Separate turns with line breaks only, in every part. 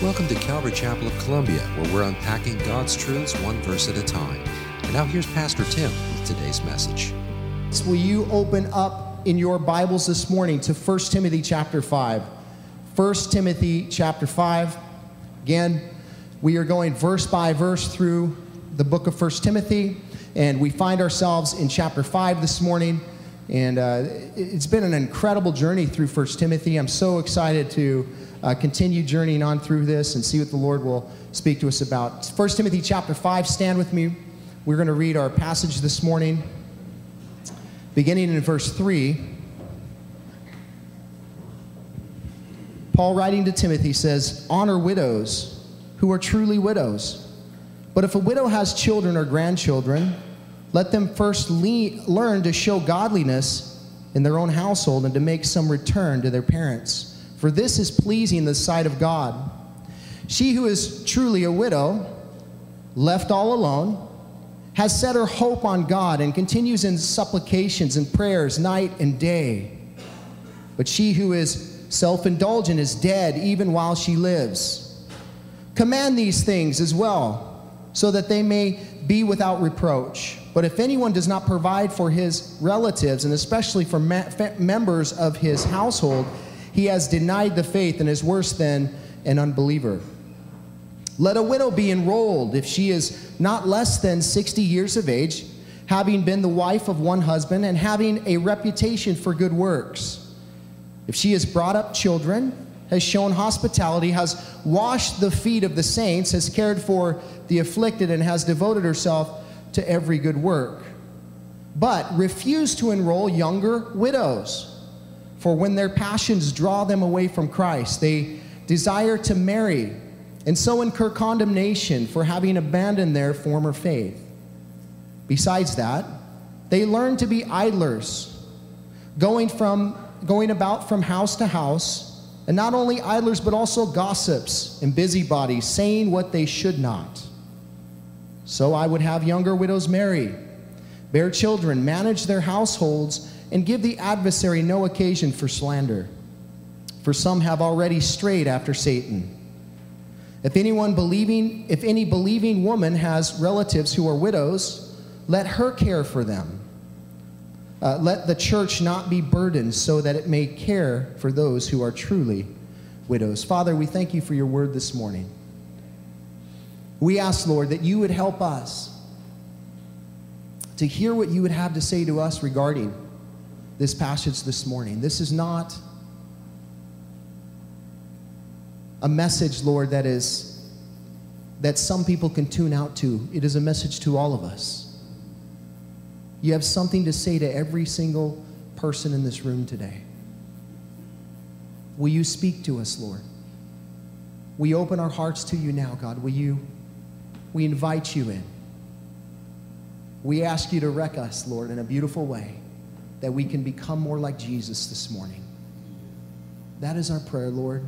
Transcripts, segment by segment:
Welcome to Calvary Chapel of Columbia, where we're unpacking God's truths one verse at a time. And now here's Pastor Tim with today's message.
Will you open up in your Bibles this morning to 1 Timothy chapter 5? 1 Timothy chapter 5. Again, we are going verse by verse through the book of 1 Timothy, and we find ourselves in chapter 5 this morning. And uh, it's been an incredible journey through 1 Timothy. I'm so excited to uh, continue journeying on through this and see what the Lord will speak to us about. 1 Timothy chapter 5, stand with me. We're going to read our passage this morning, beginning in verse 3. Paul, writing to Timothy, says, Honor widows who are truly widows. But if a widow has children or grandchildren, let them first le- learn to show godliness in their own household and to make some return to their parents for this is pleasing in the sight of God. She who is truly a widow, left all alone, has set her hope on God and continues in supplications and prayers night and day. But she who is self indulgent is dead even while she lives. Command these things as well, so that they may be without reproach. But if anyone does not provide for his relatives, and especially for members of his household, he has denied the faith and is worse than an unbeliever. Let a widow be enrolled if she is not less than 60 years of age, having been the wife of one husband and having a reputation for good works. If she has brought up children, has shown hospitality, has washed the feet of the saints, has cared for the afflicted, and has devoted herself to every good work. But refuse to enroll younger widows for when their passions draw them away from Christ, they desire to marry and so incur condemnation for having abandoned their former faith. Besides that, they learn to be idlers, going, from, going about from house to house, and not only idlers, but also gossips and busybodies, saying what they should not. So I would have younger widows marry, bear children, manage their households, and give the adversary no occasion for slander. For some have already strayed after Satan. If anyone believing, if any believing woman has relatives who are widows, let her care for them. Uh, let the church not be burdened so that it may care for those who are truly widows. Father, we thank you for your word this morning. We ask, Lord, that you would help us to hear what you would have to say to us regarding this passage this morning. This is not a message, Lord, that is that some people can tune out to. It is a message to all of us. You have something to say to every single person in this room today. Will you speak to us, Lord? We open our hearts to you now, God. Will you? We invite you in. We ask you to wreck us, Lord, in a beautiful way that we can become more like Jesus this morning. That is our prayer, Lord.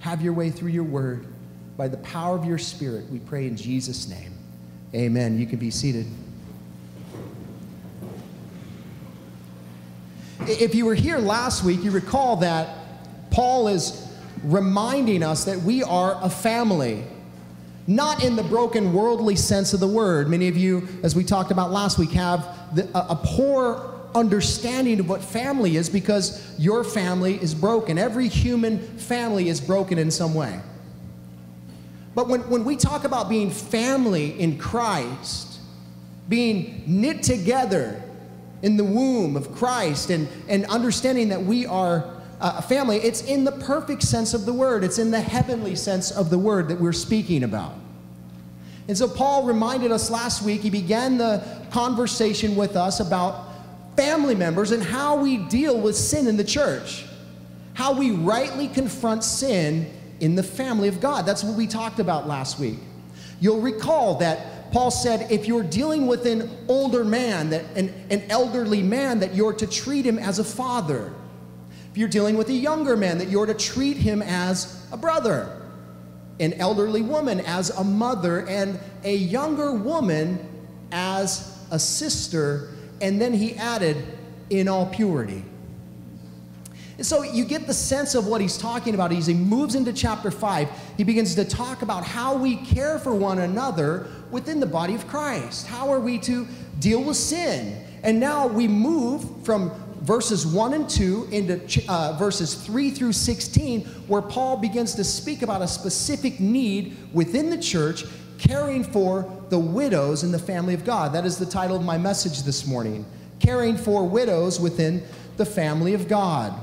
Have your way through your word. By the power of your spirit, we pray in Jesus' name. Amen. You can be seated. If you were here last week, you recall that Paul is reminding us that we are a family. Not in the broken worldly sense of the word. Many of you, as we talked about last week, have the, a, a poor understanding of what family is because your family is broken. Every human family is broken in some way. But when, when we talk about being family in Christ, being knit together in the womb of Christ, and, and understanding that we are uh, a family, it's in the perfect sense of the word, it's in the heavenly sense of the word that we're speaking about. And so Paul reminded us last week, he began the conversation with us about family members and how we deal with sin in the church, how we rightly confront sin in the family of God. That's what we talked about last week. You'll recall that Paul said if you're dealing with an older man, that an, an elderly man, that you're to treat him as a father. If you're dealing with a younger man, that you're to treat him as a brother. An elderly woman as a mother, and a younger woman as a sister and then he added, in all purity. And so you get the sense of what he's talking about. As he moves into chapter 5, he begins to talk about how we care for one another within the body of Christ. How are we to deal with sin? And now we move from verses 1 and 2 into uh, verses 3 through 16, where Paul begins to speak about a specific need within the church caring for the widows in the family of God. That is the title of my message this morning Caring for Widows Within the Family of God.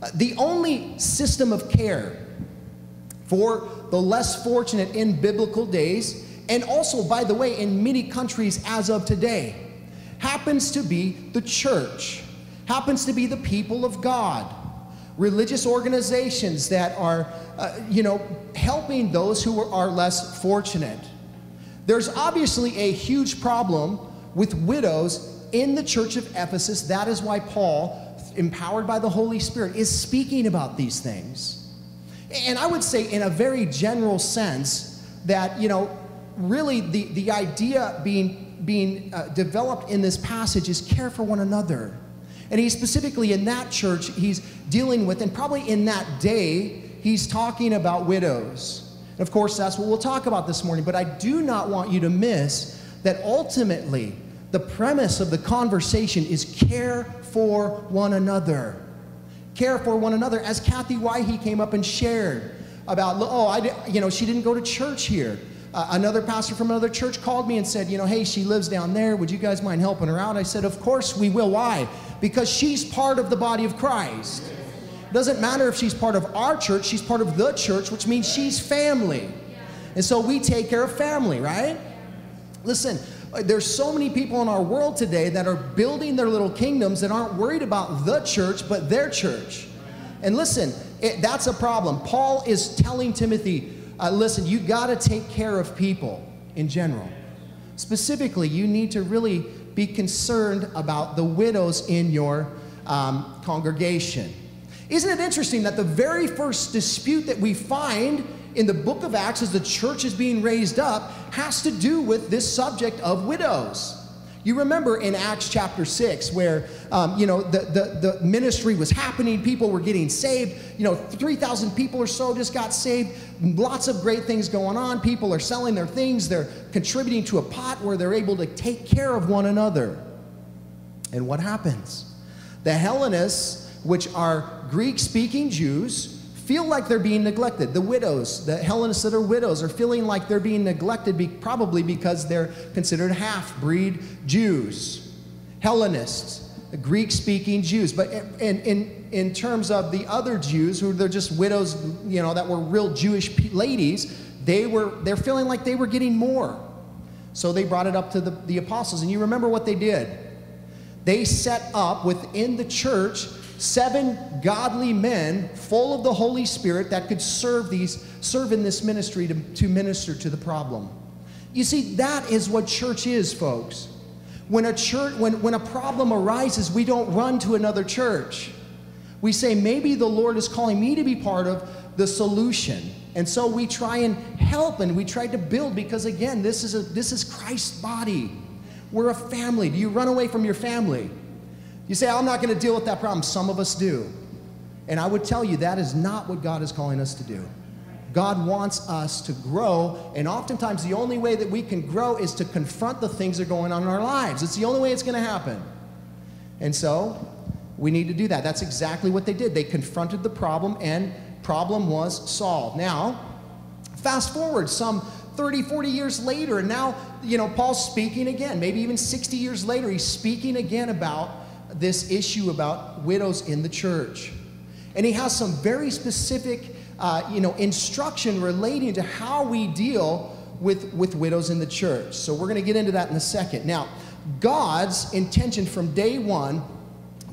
Uh, the only system of care for the less fortunate in biblical days, and also, by the way, in many countries as of today, happens to be the church, happens to be the people of God. Religious organizations that are, uh, you know, helping those who are less fortunate. There's obviously a huge problem with widows in the church of Ephesus. That is why Paul empowered by the Holy Spirit, is speaking about these things. And I would say, in a very general sense, that, you know, really the, the idea being, being uh, developed in this passage is care for one another. And he's specifically in that church, he's dealing with, and probably in that day, he's talking about widows. And of course, that's what we'll talk about this morning. But I do not want you to miss that ultimately, the premise of the conversation is care for one another. Care for one another. As Kathy Wyhe came up and shared about, oh, I, you know, she didn't go to church here. Uh, another pastor from another church called me and said, you know, hey, she lives down there. Would you guys mind helping her out? I said, of course we will. Why? Because she's part of the body of Christ. Doesn't matter if she's part of our church, she's part of the church, which means she's family. And so we take care of family, right? Listen, there's so many people in our world today that are building their little kingdoms that aren't worried about the church, but their church. And listen, it, that's a problem. Paul is telling Timothy, uh, listen, you got to take care of people in general. Specifically, you need to really be concerned about the widows in your um, congregation. Isn't it interesting that the very first dispute that we find in the book of Acts, as the church is being raised up, has to do with this subject of widows. You remember in Acts chapter 6, where, um, you know, the, the, the ministry was happening, people were getting saved. You know, 3,000 people or so just got saved. Lots of great things going on. People are selling their things, they're contributing to a pot where they're able to take care of one another. And what happens? The Hellenists, which are Greek speaking Jews, feel like they're being neglected. The widows, the Hellenists that are widows, are feeling like they're being neglected be, probably because they're considered half breed Jews. Hellenists, Greek speaking Jews. But in, in, in terms of the other Jews, who they're just widows, you know, that were real Jewish ladies, they were, they're feeling like they were getting more. So they brought it up to the, the apostles. And you remember what they did? They set up within the church seven godly men full of the Holy Spirit that could serve these serve in this ministry to, to minister to the problem. You see, that is what church is, folks. When a church when, when a problem arises, we don't run to another church. We say, maybe the Lord is calling me to be part of the solution. And so we try and help and we try to build because again, this is a this is Christ's body. We're a family. Do you run away from your family? You say, I'm not going to deal with that problem. Some of us do. And I would tell you that is not what God is calling us to do. God wants us to grow, and oftentimes the only way that we can grow is to confront the things that are going on in our lives. It's the only way it's going to happen. And so we need to do that. That's exactly what they did. They confronted the problem, and problem was solved. Now, fast forward some 30, 40 years later, and now, you know, Paul's speaking again. Maybe even 60 years later, he's speaking again about this issue about widows in the church. And he has some very specific, uh, you know, instruction relating to how we deal with, with widows in the church. So we're going to get into that in a second. Now, God's intention from day one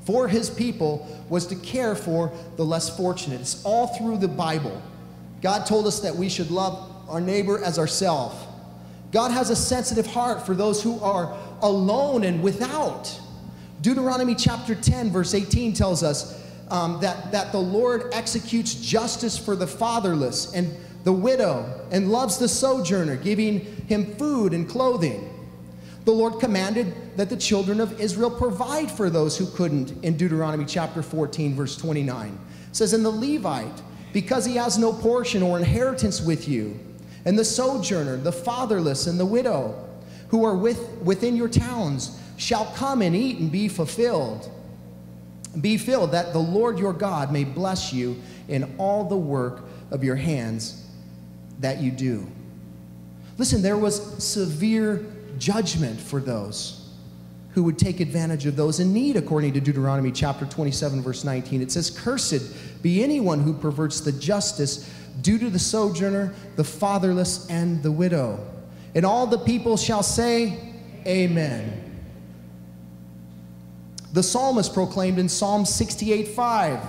for his people was to care for the less fortunate. It's all through the Bible. God told us that we should love our neighbor as ourselves. God has a sensitive heart for those who are alone and without. Deuteronomy chapter 10, verse 18 tells us um, that, that the Lord executes justice for the fatherless and the widow and loves the sojourner, giving him food and clothing. The Lord commanded that the children of Israel provide for those who couldn't in Deuteronomy chapter 14, verse 29. It says, And the Levite, because he has no portion or inheritance with you, and the sojourner, the fatherless, and the widow, who are with, within your towns, shall come and eat and be fulfilled. Be filled that the Lord your God may bless you in all the work of your hands that you do. Listen, there was severe judgment for those who would take advantage of those in need, according to Deuteronomy chapter 27, verse 19. It says, Cursed be anyone who perverts the justice due to the sojourner, the fatherless, and the widow. And all the people shall say, Amen. The psalmist proclaimed in Psalm 68 5,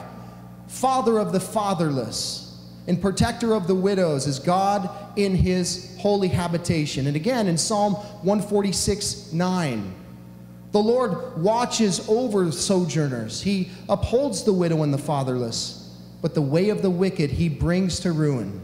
Father of the fatherless and protector of the widows is God in his holy habitation. And again in Psalm 146 9, the Lord watches over sojourners, he upholds the widow and the fatherless, but the way of the wicked he brings to ruin.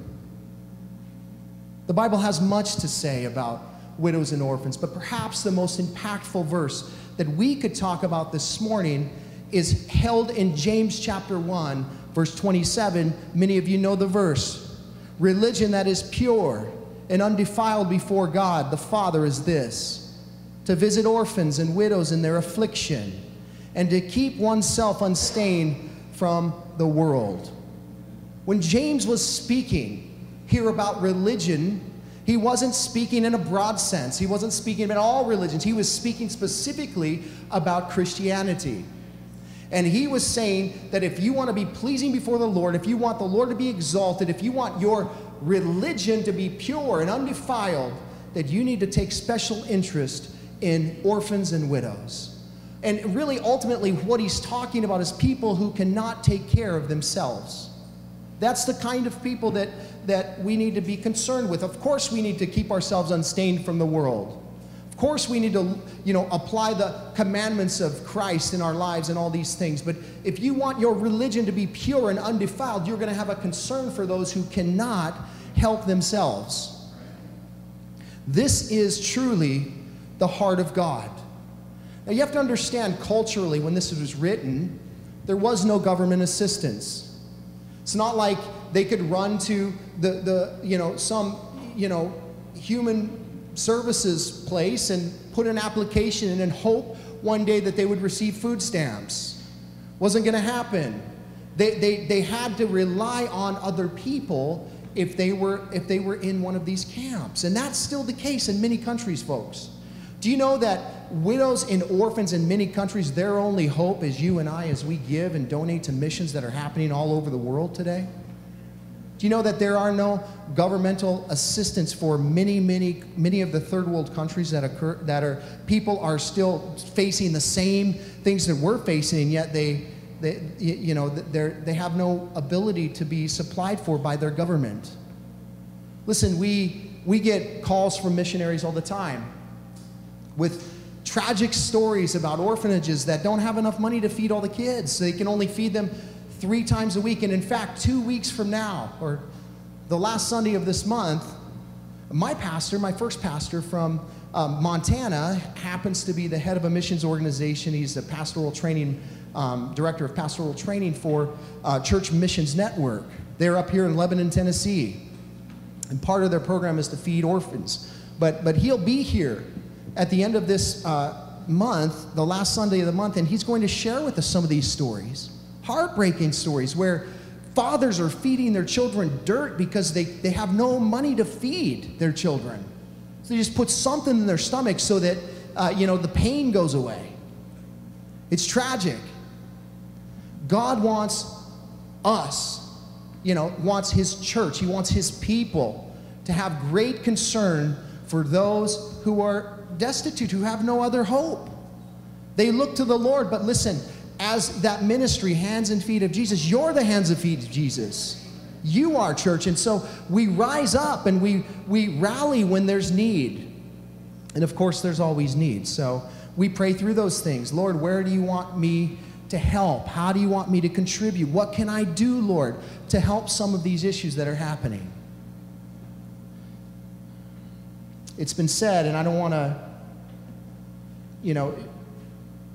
The Bible has much to say about widows and orphans, but perhaps the most impactful verse that we could talk about this morning is held in James chapter 1, verse 27. Many of you know the verse. Religion that is pure and undefiled before God the Father is this to visit orphans and widows in their affliction, and to keep oneself unstained from the world. When James was speaking here about religion, he wasn't speaking in a broad sense. He wasn't speaking about all religions. He was speaking specifically about Christianity. And he was saying that if you want to be pleasing before the Lord, if you want the Lord to be exalted, if you want your religion to be pure and undefiled, that you need to take special interest in orphans and widows. And really, ultimately, what he's talking about is people who cannot take care of themselves. That's the kind of people that, that we need to be concerned with. Of course, we need to keep ourselves unstained from the world. Of course, we need to, you know, apply the commandments of Christ in our lives and all these things. But if you want your religion to be pure and undefiled, you're going to have a concern for those who cannot help themselves. This is truly the heart of God. Now, you have to understand culturally, when this was written, there was no government assistance. It's not like they could run to the, the you know, some, you know, human services place and put an application in and hope one day that they would receive food stamps. Wasn't going to happen. They, they, they had to rely on other people if they, were, if they were in one of these camps. And that's still the case in many countries, folks. Do you know that widows and orphans in many countries, their only hope is you and I as we give and donate to missions that are happening all over the world today? Do you know that there are no governmental assistance for many, many, many of the third world countries that occur that are people are still facing the same things that we're facing, and yet they, they you know, they they have no ability to be supplied for by their government. Listen, we we get calls from missionaries all the time with tragic stories about orphanages that don't have enough money to feed all the kids. So they can only feed them three times a week. And in fact, two weeks from now, or the last Sunday of this month, my pastor, my first pastor from um, Montana, happens to be the head of a missions organization. He's the pastoral training um, director of pastoral training for uh, Church Missions Network. They're up here in Lebanon, Tennessee. And part of their program is to feed orphans. But, but he'll be here at the end of this uh, month, the last Sunday of the month, and he's going to share with us some of these stories. Heartbreaking stories where fathers are feeding their children dirt because they, they have no money to feed their children. So they just put something in their stomach so that, uh, you know, the pain goes away. It's tragic. God wants us, you know, wants his church, he wants his people to have great concern for those who are destitute, who have no other hope. They look to the Lord, but listen, as that ministry, hands and feet of Jesus, you're the hands and feet of Jesus. You are church. And so we rise up and we, we rally when there's need. And of course, there's always need. So we pray through those things. Lord, where do you want me to help? How do you want me to contribute? What can I do, Lord, to help some of these issues that are happening? It's been said, and I don't want to you know,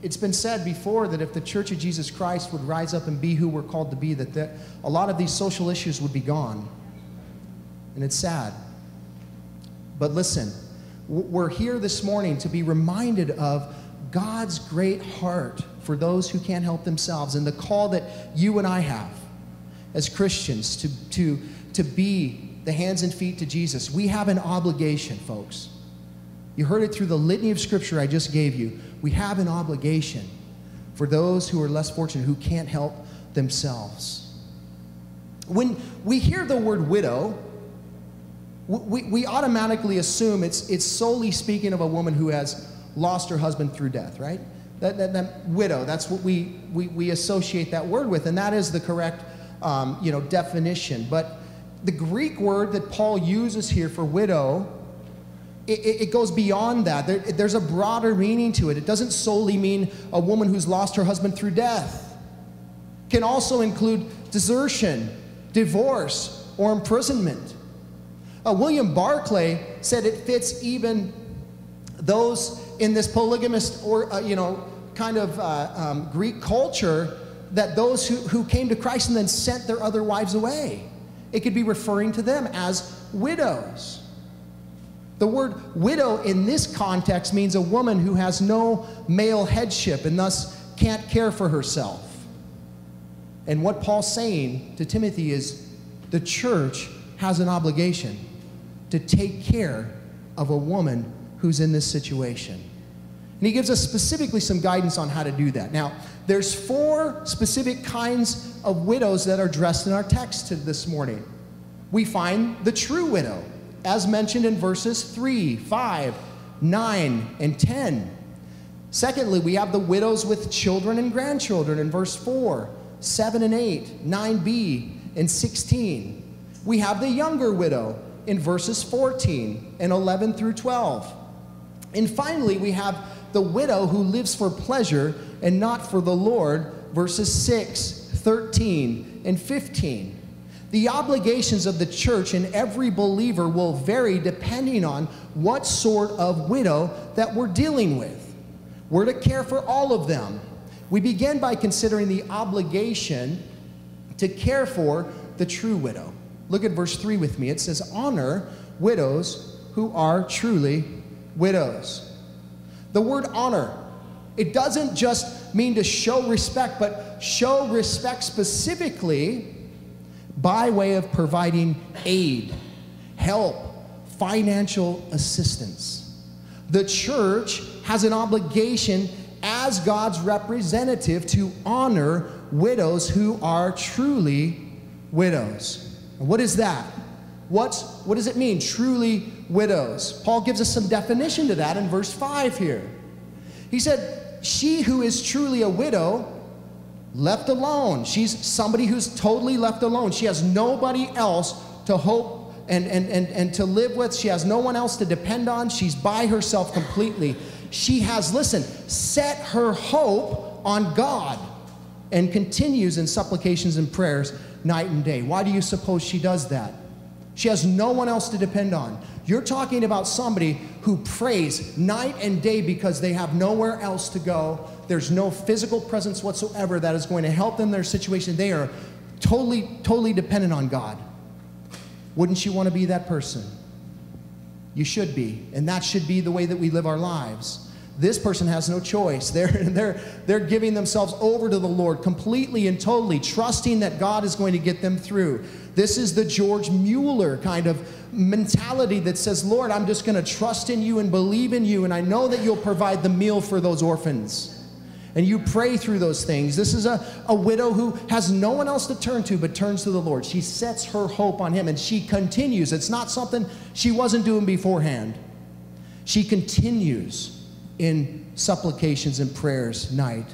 it's been said before that if the Church of Jesus Christ would rise up and be who we're called to be, that the, a lot of these social issues would be gone. And it's sad. But listen, we're here this morning to be reminded of God's great heart for those who can't help themselves and the call that you and I have as Christians to, to, to be the hands and feet to Jesus. We have an obligation, folks. You heard it through the litany of scripture I just gave you. We have an obligation for those who are less fortunate, who can't help themselves. When we hear the word widow, we, we automatically assume it's, it's solely speaking of a woman who has lost her husband through death, right? That, that, that widow, that's what we, we, we associate that word with, and that is the correct um, you know, definition. But the Greek word that Paul uses here for widow, it, it goes beyond that. There, there's a broader meaning to it. It doesn't solely mean a woman who's lost her husband through death. It can also include desertion, divorce, or imprisonment. Uh, William Barclay said it fits even those in this polygamist or uh, you know kind of uh, um, Greek culture that those who, who came to Christ and then sent their other wives away. It could be referring to them as widows. The word widow in this context means a woman who has no male headship and thus can't care for herself. And what Paul's saying to Timothy is the church has an obligation to take care of a woman who's in this situation. And he gives us specifically some guidance on how to do that. Now, there's four specific kinds of widows that are dressed in our text this morning. We find the true widow, as mentioned in verses 3, 5, 9, and 10. Secondly, we have the widows with children and grandchildren in verse 4, 7 and 8, 9b, and 16. We have the younger widow in verses 14 and 11 through 12. And finally, we have the widow who lives for pleasure and not for the Lord, verses 6, 13, and 15. The obligations of the church and every believer will vary depending on what sort of widow that we're dealing with. We're to care for all of them. We begin by considering the obligation to care for the true widow. Look at verse 3 with me. It says, Honor widows who are truly widows. The word honor, it doesn't just mean to show respect, but show respect specifically by way of providing aid, help, financial assistance. The church has an obligation as God's representative to honor widows who are truly widows. What is that? What's, what does it mean, truly widows? Paul gives us some definition to that in verse 5 here. He said, She who is truly a widow, left alone. She's somebody who's totally left alone. She has nobody else to hope and, and, and, and to live with. She has no one else to depend on. She's by herself completely. She has, listen, set her hope on God and continues in supplications and prayers night and day. Why do you suppose she does that? She has no one else to depend on. You're talking about somebody who prays night and day because they have nowhere else to go. There's no physical presence whatsoever that is going to help them their situation. They are totally, totally dependent on God. Wouldn't you want to be that person? You should be. And that should be the way that we live our lives. This person has no choice. They're, they're, they're giving themselves over to the Lord completely and totally, trusting that God is going to get them through. This is the George Mueller kind of mentality that says, Lord, I'm just going to trust in you and believe in you, and I know that you'll provide the meal for those orphans. And you pray through those things. This is a, a widow who has no one else to turn to but turns to the Lord. She sets her hope on Him and she continues. It's not something she wasn't doing beforehand. She continues in supplications and prayers night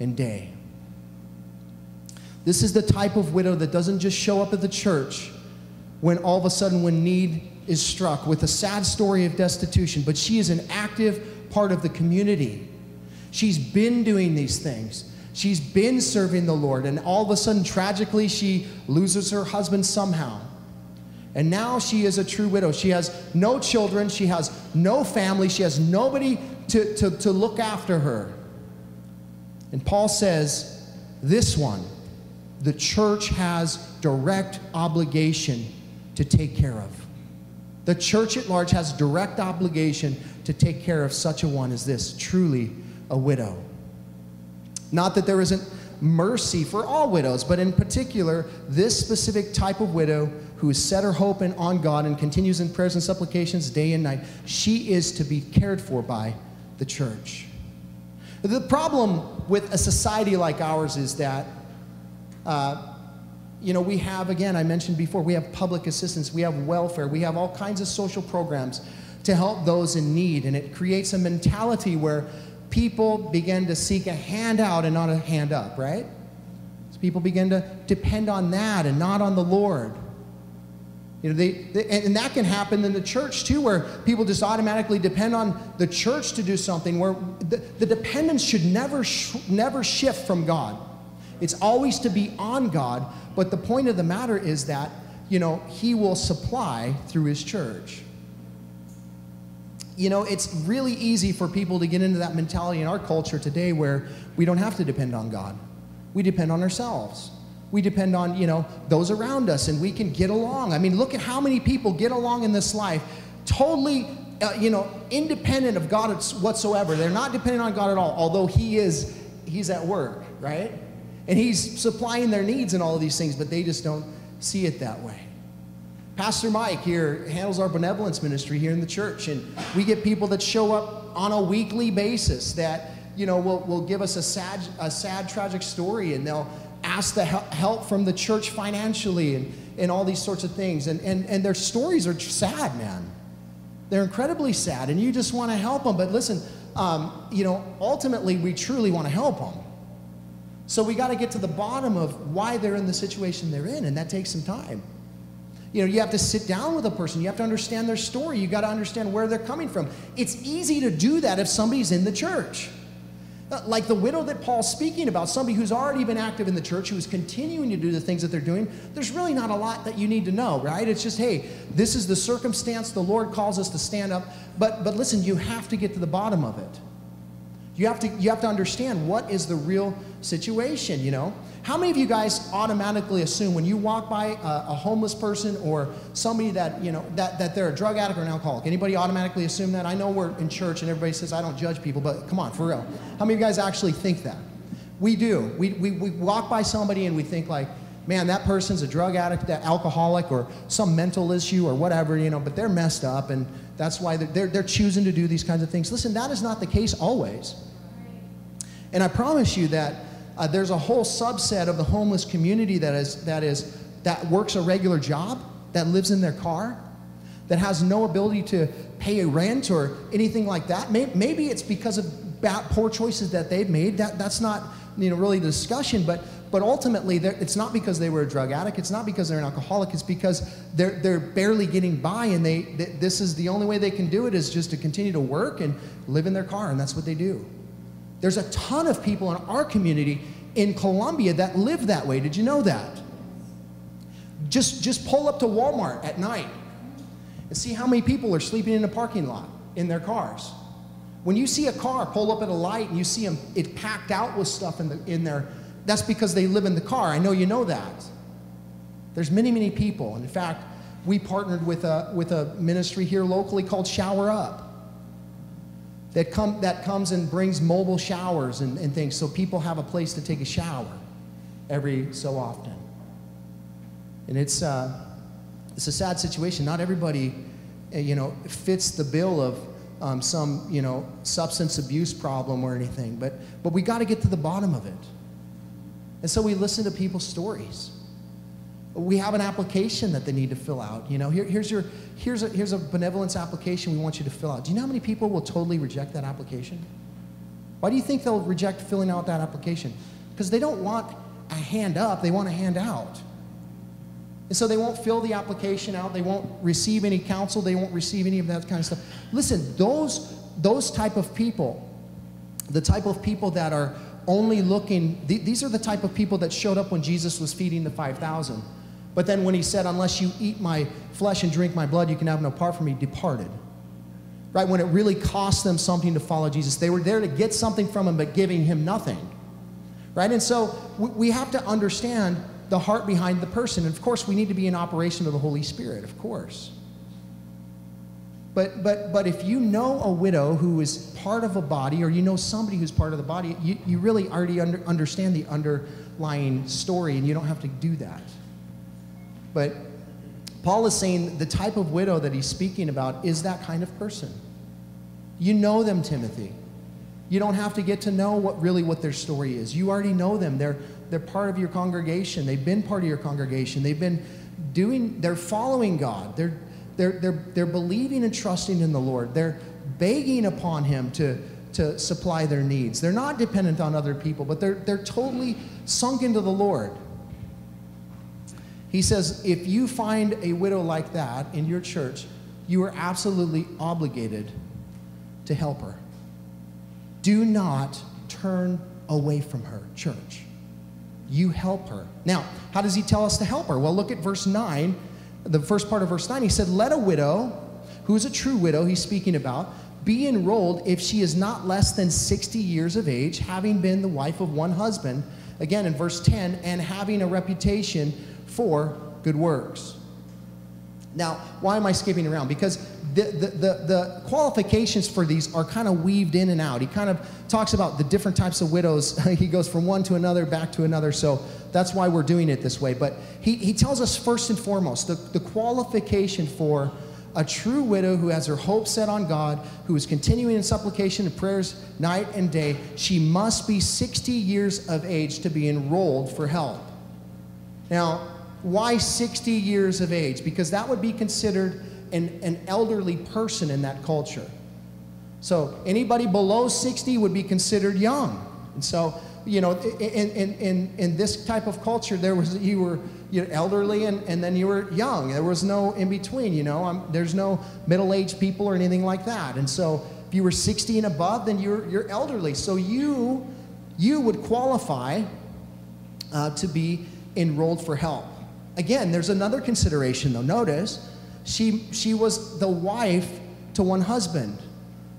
and day. This is the type of widow that doesn't just show up at the church when all of a sudden when need is struck with a sad story of destitution, but she is an active part of the community. She's been doing these things. She's been serving the Lord, and all of a sudden, tragically, she loses her husband somehow. And now she is a true widow. She has no children, she has no family, she has nobody to, to, to look after her. And Paul says, This one, the church has direct obligation to take care of. The church at large has direct obligation to take care of such a one as this, truly a widow. Not that there isn't mercy for all widows, but in particular, this specific type of widow who has set her hope in, on God and continues in prayers and supplications day and night, she is to be cared for by the church. The problem with a society like ours is that, uh, you know, we have, again, I mentioned before, we have public assistance, we have welfare, we have all kinds of social programs to help those in need. And it creates a mentality where people begin to seek a handout and not a hand up, right? So people begin to depend on that and not on the Lord. You know, they, they, and that can happen in the church too, where people just automatically depend on the church to do something. Where the, the dependence should never, sh- never shift from God. It's always to be on God. But the point of the matter is that you know He will supply through His church. You know, it's really easy for people to get into that mentality in our culture today, where we don't have to depend on God. We depend on ourselves. We depend on you know those around us and we can get along. I mean look at how many people get along in this life totally uh, you know independent of god whatsoever. They're not dependent on god at all although he is he's at work right? And he's supplying their needs and all of these things but they just don't see it that way pastor mike here handles our benevolence ministry here in the church and we get people that show up on a weekly basis that you know will, will give us a sad a sad tragic story and they'll ask the help from the church financially and, and all these sorts of things. And, and, and their stories are sad, man. They're incredibly sad, and you just want to help them. But listen, um, you know, ultimately, we truly want to help them. So we got to get to the bottom of why they're in the situation they're in, and that takes some time. You know, you have to sit down with a person. You have to understand their story. You got to understand where they're coming from. It's easy to do that if somebody's in the church. Uh, like the widow that Paul's speaking about, somebody who's already been active in the church, who is continuing to do the things that they're doing, there's really not a lot that you need to know, right? It's just, hey, this is the circumstance. The Lord calls us to stand up. But, but listen, you have to get to the bottom of it. You have to, you have to understand what is the real situation, you know? How many of you guys automatically assume when you walk by a, a, homeless person or somebody that, you know, that, that they're a drug addict or an alcoholic? Anybody automatically assume that? I know we're in church and everybody says I don't judge people, but come on, for real. How many of you guys actually think that? We do. We, we, we walk by somebody and we think like, man, that person's a drug addict, that alcoholic, or some mental issue or whatever, you know, but they're messed up and that's why they're, they're, they're choosing to do these kinds of things. Listen, that is not the case always. And I promise you that uh, there's a whole subset of the homeless community that is, that is that works a regular job, that lives in their car, that has no ability to pay a rent or anything like that. Maybe it's because of bad, poor choices that they've made. That, that's not you know, really the discussion, but, but ultimately, it's not because they were a drug addict. It's not because they're an alcoholic. It's because they're, they're barely getting by, and they, this is the only way they can do it is just to continue to work and live in their car, and that's what they do. There's a ton of people in our community in Columbia that live that way. Did you know that? Just, just pull up to Walmart at night and see how many people are sleeping in a parking lot in their cars. When you see a car pull up at a light and you see them it packed out with stuff in, the, in there, that's because they live in the car. I know you know that. There's many, many people. And in fact, we partnered with a, with a ministry here locally called Shower Up that, come, that comes and brings mobile showers and, and things so people have a place to take a shower every so often. And it's, uh, it's a sad situation. Not everybody, uh, you know, fits the bill of um, some, you know, substance abuse problem or anything. But, but we got to get to the bottom of it. And so we listen to people's stories we have an application that they need to fill out. You know, Here, here's your here's a here's a benevolence application we want you to fill out. Do you know how many people will totally reject that application? Why do you think they'll reject filling out that application? Because they don't want a hand up, they want a hand out. And so they won't fill the application out, they won't receive any counsel, they won't receive any of that kind of stuff. Listen, those those type of people, the type of people that are only looking, th- these are the type of people that showed up when Jesus was feeding the 5,000 but then when he said, Unless you eat my flesh and drink my blood, you can have no part from me, departed. right? When it really cost them something to follow Jesus. They were there to get something from him, but giving him nothing, right? And so we have to understand the heart behind the person. And of course, we need to be in operation of the Holy Spirit, of course. But, but, but if you know a widow who is part of a body, or you know somebody who's part of the body, you, you really already under, understand the underlying story, and you don't have to do that. But Paul is saying the type of widow that he's speaking about is that kind of person. You know them, Timothy. You don't have to get to know what really what their story is. You already know them. They're, they're part of your congregation. They've been part of your congregation. They've been doing, they're following God. They're, they're, they're, they're believing and trusting in the Lord. They're begging upon Him to, to supply their needs. They're not dependent on other people, but they're, they're totally sunk into the Lord. He says, if you find a widow like that in your church, you are absolutely obligated to help her. Do not turn away from her, church. You help her. Now, how does he tell us to help her? Well, look at verse 9 the first part of verse 9, he said, Let a widow, who is a true widow, he's speaking about, be enrolled if she is not less than 60 years of age, having been the wife of one husband. Again, in verse 10, and having a reputation for good works. Now, why am I skipping around? Because the, the, the, the, qualifications for these are kind of weaved in and out. He kind of talks about the different types of widows. he goes from one to another, back to another. So that's why we're doing it this way. But he, he tells us first and foremost the, the qualification for a true widow who has her hope set on God, who is continuing in supplication and prayers night and day, she must be 60 years of age to be enrolled for help. Now, why 60 years of age? Because that would be considered an, an elderly person in that culture. So anybody below 60 would be considered young. And so, you know, in, in, in, in this type of culture, there was, you were you know, elderly and, and then you were young. There was no in between, you know. Um, there's no middle aged people or anything like that. And so if you were 60 and above, then you're, you're elderly. So you, you would qualify uh, to be enrolled for help. Again, there's another consideration though. Notice, she, she was the wife to one husband.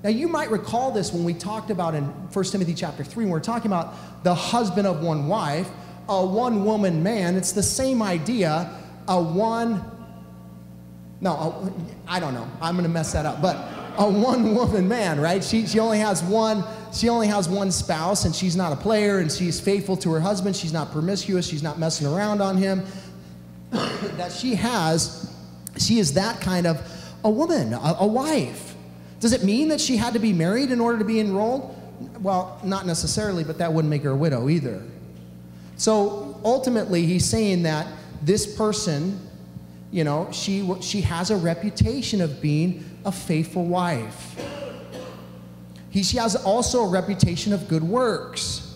Now, you might recall this when we talked about in 1 Timothy chapter 3, when we're talking about the husband of one wife, a one woman man. It's the same idea, a one, no, a, I don't know. I'm going to mess that up. But a one woman man, right? She, she only has one. She only has one spouse, and she's not a player, and she's faithful to her husband. She's not promiscuous. She's not messing around on him. that she has she is that kind of a woman, a, a wife. Does it mean that she had to be married in order to be enrolled? Well, not necessarily, but that wouldn't make her a widow either. So ultimately, he's saying that this person, you know, she, she has a reputation of being a faithful wife. He, she has also a reputation of good works.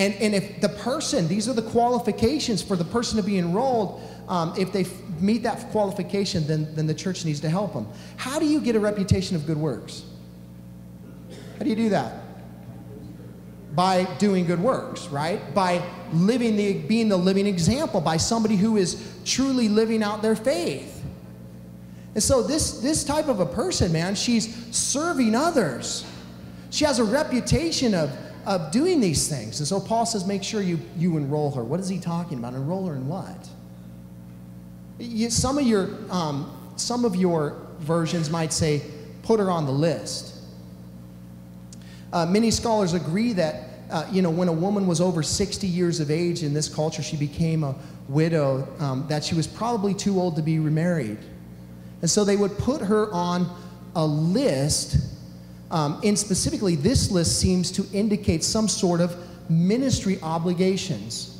And, and if the person, these are the qualifications for the person to be enrolled, um, if they meet that qualification, then, then the church needs to help them. How do you get a reputation of good works? How do you do that? By doing good works, right? By living the, being the living example, by somebody who is truly living out their faith. And so this, this type of a person, man, she's serving others. She has a reputation of, of doing these things. And so Paul says, make sure you, you enroll her. What is he talking about? Enroll her in what? You, some of your um, some of your versions might say put her on the list. Uh, many scholars agree that uh, you know when a woman was over 60 years of age in this culture, she became a widow. Um, that she was probably too old to be remarried, and so they would put her on a list. Um, and specifically, this list seems to indicate some sort of ministry obligations.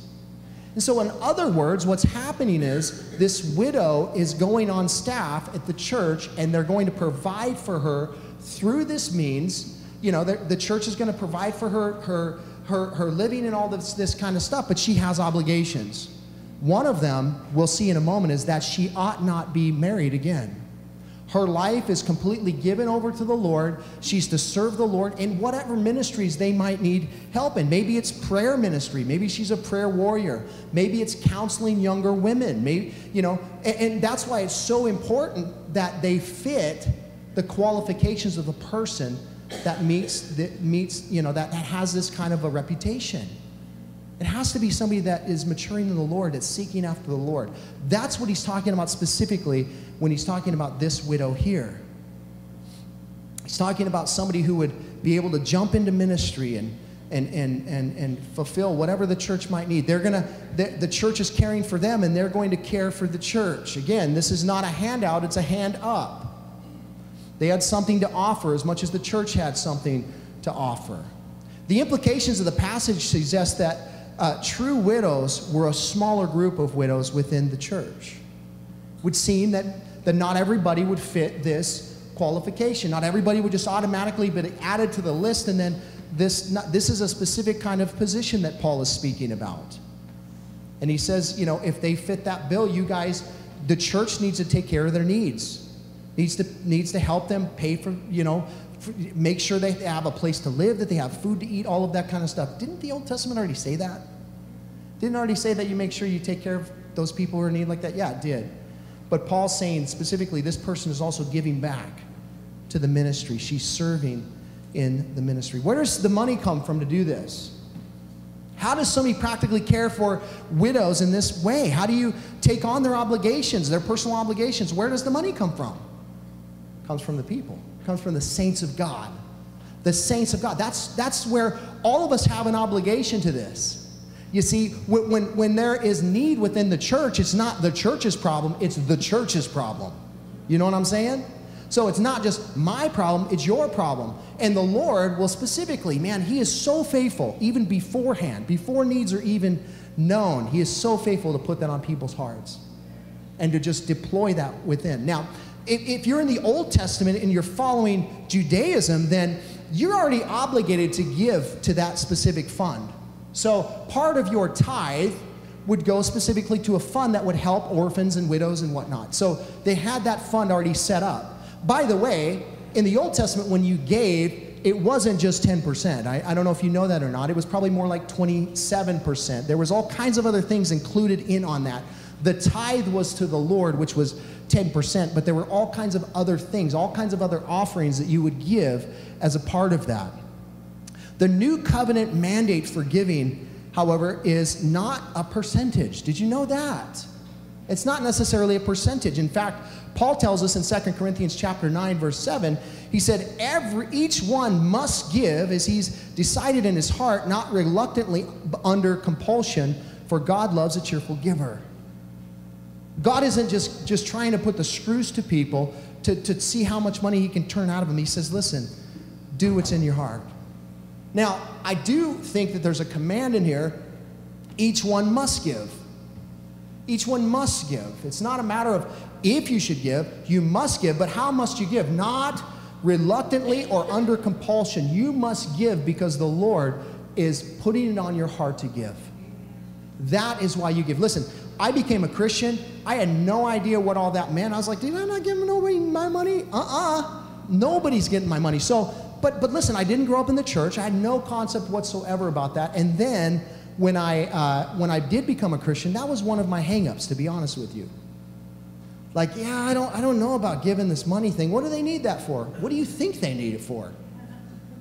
And so, in other words, what's happening is this widow is going on staff at the church and they're going to provide for her through this means. You know, the church is going to provide for her, her, her, her living and all this, this kind of stuff, but she has obligations. One of them, we'll see in a moment, is that she ought not be married again. Her life is completely given over to the Lord. She's to serve the Lord in whatever ministries they might need help in. Maybe it's prayer ministry. Maybe she's a prayer warrior. Maybe it's counseling younger women. Maybe, you know, and, and that's why it's so important that they fit the qualifications of the person that meets, that meets you know, that, that has this kind of a reputation. It has to be somebody that is maturing in the Lord, that's seeking after the Lord. That's what he's talking about specifically when he's talking about this widow here. He's talking about somebody who would be able to jump into ministry and, and, and, and, and fulfill whatever the church might need. They're gonna, the, the church is caring for them and they're going to care for the church. Again, this is not a handout, it's a hand up. They had something to offer as much as the church had something to offer. The implications of the passage suggest that uh, true widows were a smaller group of widows within the church. It would seem that, that not everybody would fit this qualification. Not everybody would just automatically be added to the list, and then this, not, this is a specific kind of position that Paul is speaking about. And he says, you know, if they fit that bill, you guys, the church needs to take care of their needs. Needs to needs to help them pay for you know for, make sure they have a place to live that they have food to eat all of that kind of stuff. Didn't the old testament already say that? Didn't already say that you make sure you take care of those people who are in need like that? Yeah it did but paul's saying specifically this person is also giving back to the ministry she's serving in the ministry where does the money come from to do this how does somebody practically care for widows in this way? How do you take on their obligations, their personal obligations? Where does the money come from? It comes from the people, It comes from the saints of God. The saints of God. That's, that's where all of us have an obligation to this. You see, when, when, there is need within the church, it's not the church's problem, it's the church's problem. You know what I'm saying? So it's not just my problem, it's your problem. And the Lord will specifically, man, He is so faithful, even beforehand, before needs are even known. He is so faithful to put that on people's hearts and to just deploy that within. Now, if, if you're in the Old Testament and you're following Judaism, then you're already obligated to give to that specific fund. So part of your tithe would go specifically to a fund that would help orphans and widows and whatnot. So they had that fund already set up. By the way, in the Old Testament, when you gave, it wasn't just 10%. I, I, don't know if you know that or not. It was probably more like 27%. There was all kinds of other things included in on that. The tithe was to the Lord, which was 10%, but there were all kinds of other things, all kinds of other offerings that you would give as a part of that. The new covenant mandate for giving, however, is not a percentage. Did you know that? It's not necessarily a percentage. In fact, Paul tells us in 2 Corinthians chapter 9 verse 7, he said every each one must give as he's decided in his heart, not reluctantly under compulsion, for God loves a cheerful giver. God isn't just, just trying to put the screws to people to, to see how much money he can turn out of them. He says, listen, do what's in your heart. Now, I do think that there's a command in here each one must give. Each one must give. It's not a matter of if you should give, you must give, but how must you give? Not reluctantly or under compulsion. You must give because the Lord is putting it on your heart to give. That is why you give. Listen, I became a Christian. I had no idea what all that meant. I was like, dude, I'm not giving nobody my money. Uh-uh. Nobody's getting my money. So, but but listen, I didn't grow up in the church. I had no concept whatsoever about that. And then when I uh, when I did become a Christian, that was one of my hangups, to be honest with you. Like, yeah, I don't I don't know about giving this money thing. What do they need that for? What do you think they need it for?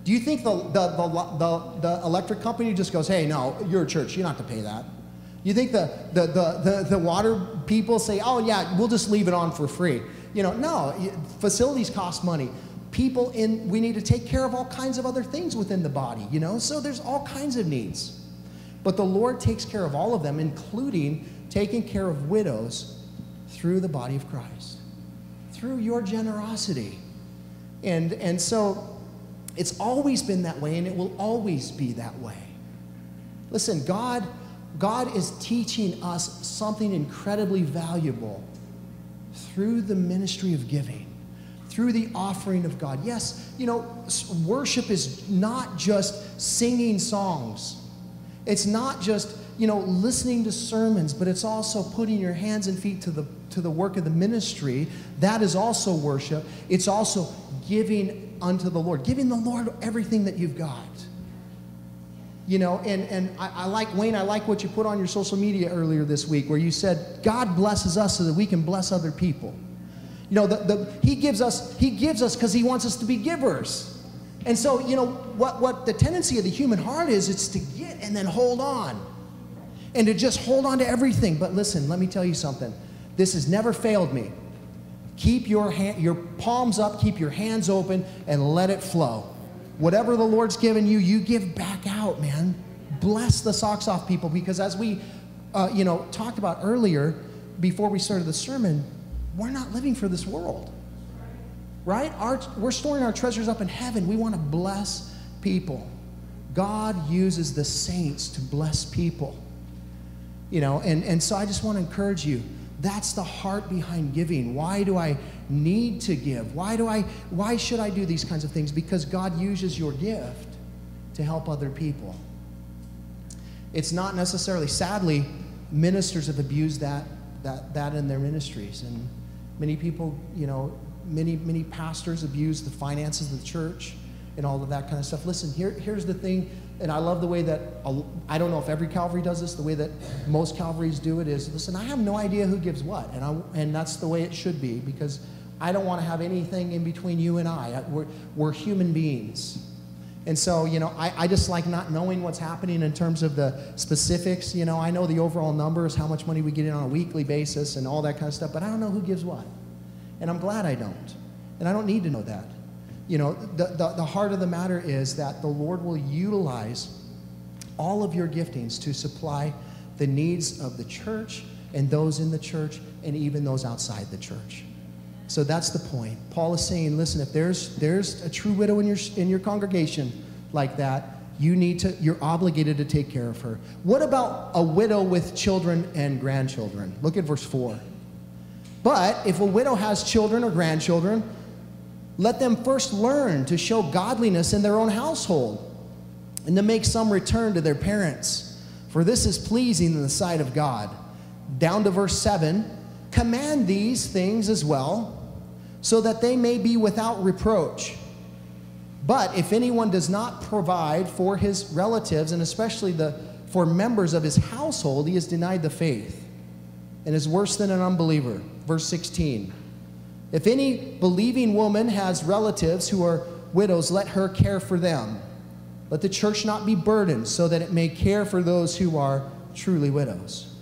Do you think the, the, the, the, the electric company just goes, hey, no, you're a church, you don't have to pay that? You think the, the, the, the, the water people say, oh, yeah, we'll just leave it on for free? You know, no, facilities cost money. People in, we need to take care of all kinds of other things within the body, you know? So there's all kinds of needs. But the Lord takes care of all of them, including taking care of widows through the body of Christ, through your generosity. And, and so it's always been that way, and it will always be that way. Listen, God God is teaching us something incredibly valuable through the ministry of giving, through the offering of God. Yes, you know, worship is not just singing songs, it's not just, you know, listening to sermons, but it's also putting your hands and feet to the, to the work of the ministry. That is also worship. It's also giving unto the Lord, giving the Lord everything that you've got you know, and, and I, I, like, Wayne, I like what you put on your social media earlier this week where you said, God blesses us so that we can bless other people. You know, the, the, he gives us, he gives us because he wants us to be givers. And so, you know, what, what the tendency of the human heart is, it's to get and then hold on. And to just hold on to everything. But listen, let me tell you something. This has never failed me. Keep your, hand, your palms up, keep your hands open, and let it flow. Whatever the Lord's given you, you give back out, man. Bless the socks off people because as we, uh, you know, talked about earlier, before we started the sermon, we're not living for this world, right? Our, we're storing our treasures up in heaven. We want to bless people. God uses the saints to bless people. You know, and, and so I just want to encourage you. That's the heart behind giving. Why do I need to give? Why do I why should I do these kinds of things? Because God uses your gift to help other people. It's not necessarily sadly ministers have abused that that that in their ministries and many people, you know, many many pastors abuse the finances of the church and all of that kind of stuff. Listen, here, here's the thing, and I love the way that, I don't know if every Calvary does this, the way that most Calvaries do it is, listen, I have no idea who gives what, and, I, and that's the way it should be, because I don't want to have anything in between you and I. We're, we're human beings. And so, you know, I, I just like not knowing what's happening in terms of the specifics. You know, I know the overall numbers, how much money we get in on a weekly basis, and all that kind of stuff, but I don't know who gives what. And I'm glad I don't. And I don't need to know that you know, the, the, the heart of the matter is that the Lord will utilize all of your giftings to supply the needs of the church and those in the church and even those outside the church. So that's the point. Paul is saying, listen, if there's there's a true widow in your in your congregation like that, you need to you're obligated to take care of her. What about a widow with children and grandchildren? Look at verse 4. But if a widow has children or grandchildren, let them first learn to show godliness in their own household and to make some return to their parents, for this is pleasing in the sight of God. Down to verse 7 command these things as well, so that they may be without reproach. But if anyone does not provide for his relatives, and especially the, for members of his household, he is denied the faith and is worse than an unbeliever. Verse 16. If any believing woman has relatives who are widows, let her care for them. Let the church not be burdened, so that it may care for those who are truly widows.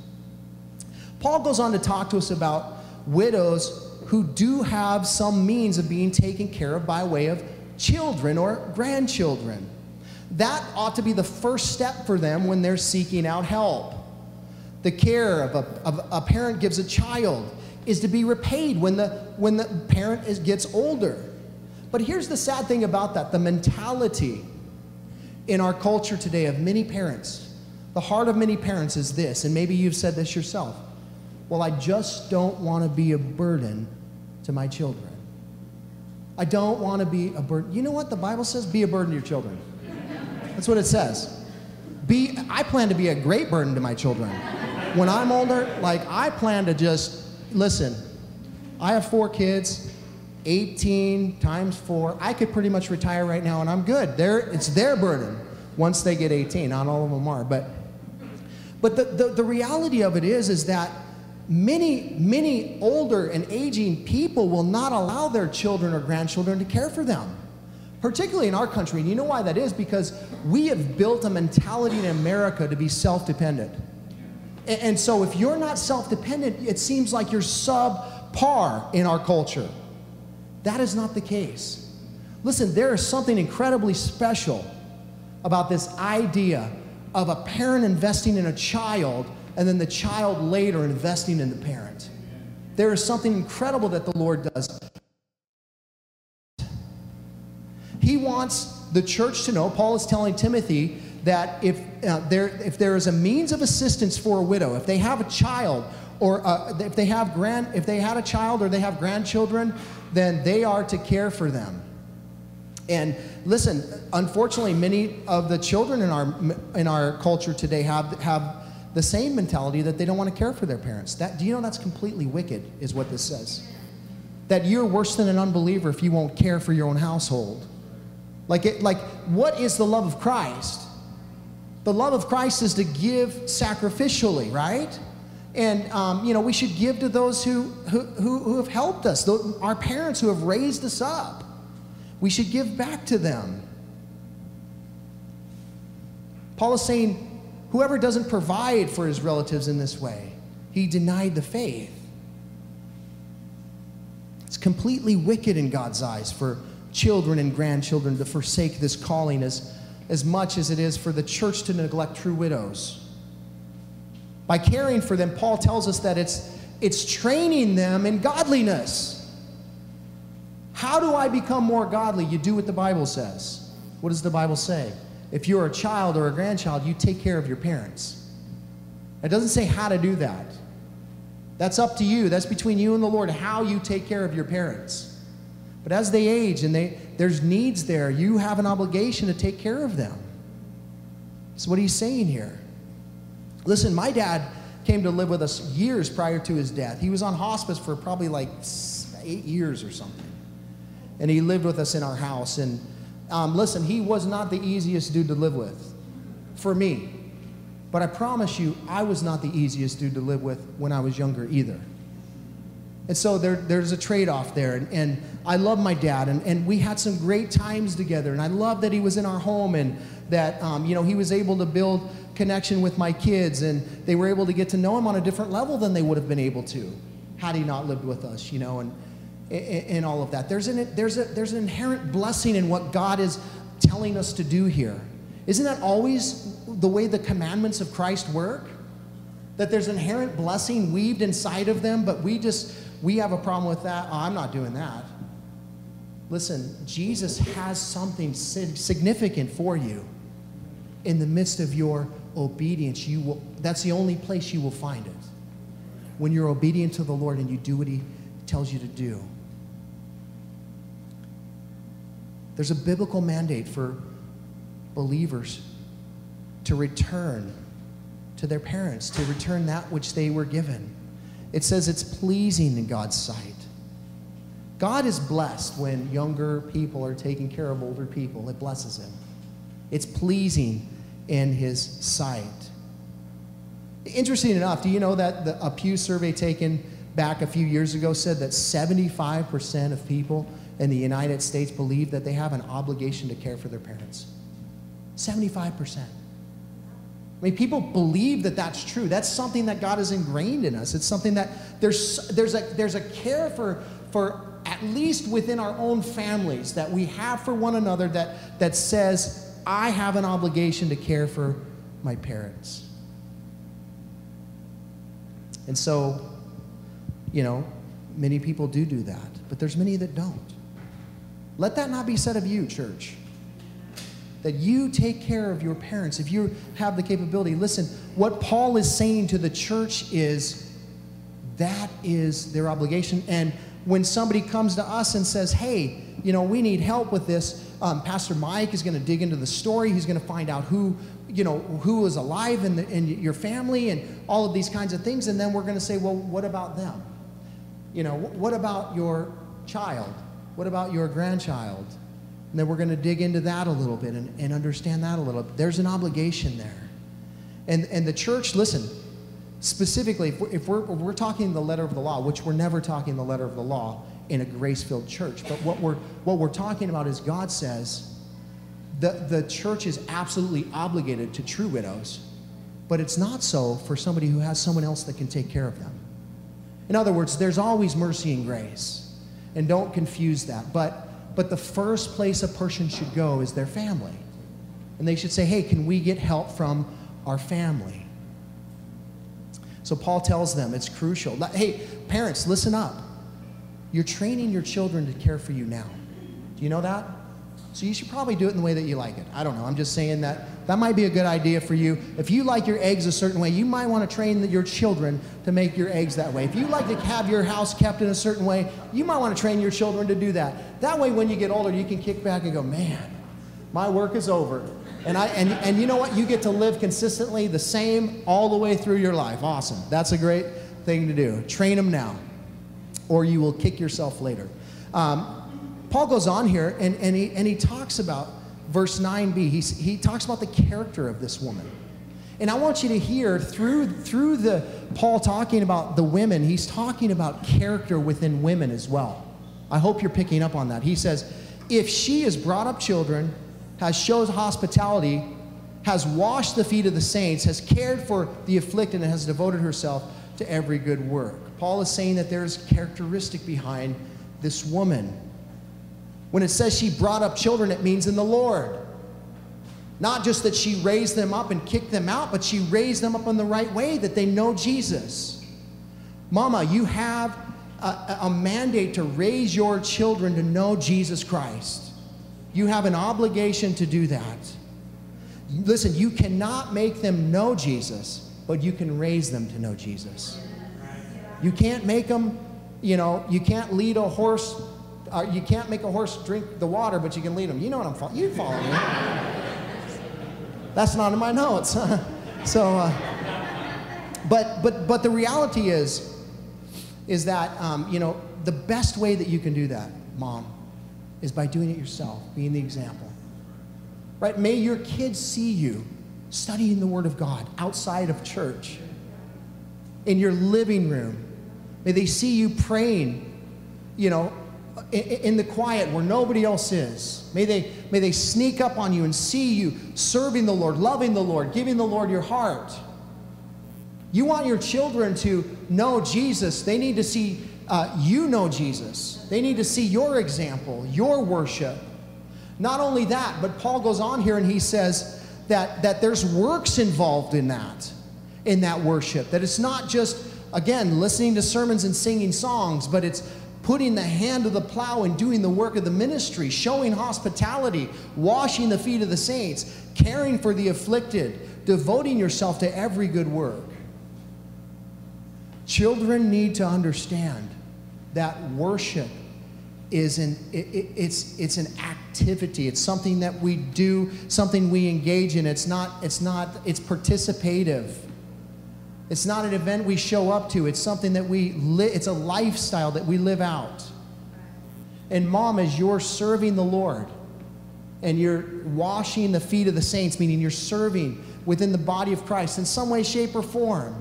Paul goes on to talk to us about widows who do have some means of being taken care of by way of children or grandchildren. That ought to be the first step for them when they're seeking out help. The care of a, of a parent gives a child is to be repaid when the, when the parent is, gets older. But here's the sad thing about that the mentality in our culture today of many parents, the heart of many parents is this, and maybe you've said this yourself. Well, I just don't want to be a burden to my children. I don't want to be a burden. You know what the Bible says? Be a burden to your children. That's what it says. Be, I plan to be a great burden to my children. When I'm older, like I plan to just listen, I have four kids, 18 times four. I could pretty much retire right now and I'm good. They're, it's their burden once they get 18. Not all of them are. But, but the, the, the reality of it is, is that many, many older and aging people will not allow their children or grandchildren to care for them, particularly in our country. And you know why that is? Because we have built a mentality in America to be self dependent. And so if you're not self dependent, it seems like you're subpar in our culture. That is not the case. Listen, there is something incredibly special about this idea of a parent investing in a child and then the child later investing in the parent. There is something incredible that the Lord does. He wants the church to know, Paul is telling Timothy, that if, uh, there, if there is a means of assistance for a widow, if they have a child, or uh, if they have grand, if they had a child or they have grandchildren, then they are to care for them. And listen, unfortunately, many of the children in our in our culture today have have the same mentality that they don't want to care for their parents. That do you know that's completely wicked? Is what this says. That you're worse than an unbeliever if you won't care for your own household. Like it, like what is the love of Christ? The love of Christ is to give sacrificially, right? And, um, you know, we should give to those who, who, who, who have helped us, our parents who have raised us up. We should give back to them. Paul is saying, whoever doesn't provide for his relatives in this way, he denied the faith. It's completely wicked in God's eyes for children and grandchildren to forsake this calling as, as much as it is for the church to neglect true widows. By caring for them, Paul tells us that it's, it's training them in godliness. How do I become more godly? You do what the Bible says. What does the Bible say? If you're a child or a grandchild, you take care of your parents. It doesn't say how to do that. That's up to you. That's between you and the Lord, how you take care of your parents. But as they age and they, there's needs there, you have an obligation to take care of them. So, what he's saying here. Listen, my dad came to live with us years prior to his death. He was on hospice for probably like eight years or something. And he lived with us in our house. And um, listen, he was not the easiest dude to live with for me. But I promise you, I was not the easiest dude to live with when I was younger either. And so there, there's a trade off there. And, and, I love my dad, and, and we had some great times together. And I love that he was in our home and that um, you know, he was able to build connection with my kids, and they were able to get to know him on a different level than they would have been able to had he not lived with us, you know. And, in all of that. There's an, there's, a, there's an inherent blessing in what God is telling us to do here. Isn't that always the way the commandments of Christ work? That there's inherent blessing weaved inside of them, but we just, we have a problem with that. Oh, I'm not doing that. Listen, Jesus has something significant for you in the midst of your obedience. You will, that's the only place you will find it. When you're obedient to the Lord and you do what He tells you to do. There's a biblical mandate for believers to return to their parents, to return that which they were given. It says it's pleasing in God's sight. God is blessed when younger people are taking care of older people. It blesses him. It's pleasing in his sight. Interesting enough, do you know that the, a Pew survey taken back a few years ago said that 75% of people in the United States believe that they have an obligation to care for their parents. 75%. I mean, people believe that that's true. That's something that God has ingrained in us. It's something that there's, there's, a, there's a care for, for at least within our own families that we have for one another that, that says, I have an obligation to care for my parents. And so, you know, many people do do that, but there's many that don't. Let that not be said of you, church. That you take care of your parents if you have the capability. Listen, what Paul is saying to the church is that is their obligation. And when somebody comes to us and says, hey, you know, we need help with this, um, Pastor Mike is going to dig into the story. He's going to find out who, you know, who is alive in, the, in your family and all of these kinds of things. And then we're going to say, well, what about them? You know, what about your child? What about your grandchild? And then we're going to dig into that a little bit and, and understand that a little bit. There's an obligation there. And, and the church, listen, specifically, if we're, if we're, if we're talking the letter of the law, which we're never talking the letter of the law in a grace filled church, but what we're, what we're talking about is God says the, the church is absolutely obligated to true widows, but it's not so for somebody who has someone else that can take care of them. In other words, there's always mercy and grace and don't confuse that. But, but the first place a person should go is their family. And they should say, hey, can we get help from our family? So Paul tells them it's crucial. Hey, parents, listen up. You're training your children to care for you now. Do you know that? So you should probably do it in the way that you like it. I don't know. I'm just saying that that might be a good idea for you. If you like your eggs a certain way, you might want to train your children to make your eggs that way. If you like to have your house kept in a certain way, you might want to train your children to do that. That way, when you get older, you can kick back and go, man, my work is over. And, I, and, and you know what? You get to live consistently the same all the way through your life. Awesome. That's a great thing to do. Train them now, or you will kick yourself later. Um, Paul goes on here and, and, he, and he talks about verse 9b. He, he talks about the character of this woman. And I want you to hear through through the Paul talking about the women, he's talking about character within women as well. I hope you're picking up on that. He says, if she has brought up children, has shows hospitality, has washed the feet of the saints, has cared for the afflicted, and has devoted herself to every good work. Paul is saying that there's characteristic behind this woman. When it says she brought up children, it means in the Lord. Not just that she raised them up and kicked them out, but she raised them up in the right way, that they know Jesus. Mama, you have a, a, mandate to raise your children to know Jesus Christ. You have an obligation to do that. Listen, you cannot make them know Jesus, but you can raise them to know Jesus. You can't make them, you know, you can't lead a horse, uh, you can't make a horse drink the water, but you can lead them. You know what I'm following? You follow me. That's not in my notes. so, uh, but, but, but the reality is, is that, um, you know, the best way that you can do that, mom, is by doing it yourself, being the example. Right? May your kids see you studying the Word of God outside of church, in your living room. May they see you praying, you know, in the quiet where nobody else is. May they, may they sneak up on you and see you serving the Lord, loving the Lord, giving the Lord your heart. You want your children to know Jesus, they need to see uh, you know Jesus. They need to see your example, your worship. Not only that, but Paul goes on here and he says that, that there's works involved in that, in that worship. That it's not just, again, listening to sermons and singing songs, but it's putting the hand of the plow and doing the work of the ministry, showing hospitality, washing the feet of the saints, caring for the afflicted, devoting yourself to every good work. Children need to understand that worship is an it, it, it's it's an activity. It's something that we do something we engage in. It's not it's not it's participative it's not an event we show up to it's something that we live it's a lifestyle that we live out and mom as you're serving the lord and you're washing the feet of the saints meaning you're serving within the body of christ in some way shape or form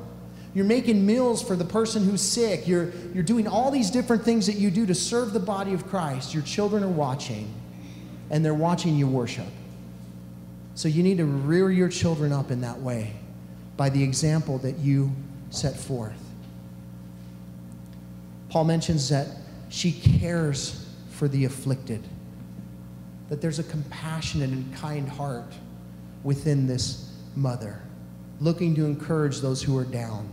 you're making meals for the person who's sick. You're, you're doing all these different things that you do to serve the body of Christ. Your children are watching, and they're watching you worship. So you need to rear your children up in that way by the example that you set forth. Paul mentions that she cares for the afflicted, that there's a compassionate and kind heart within this mother, looking to encourage those who are down.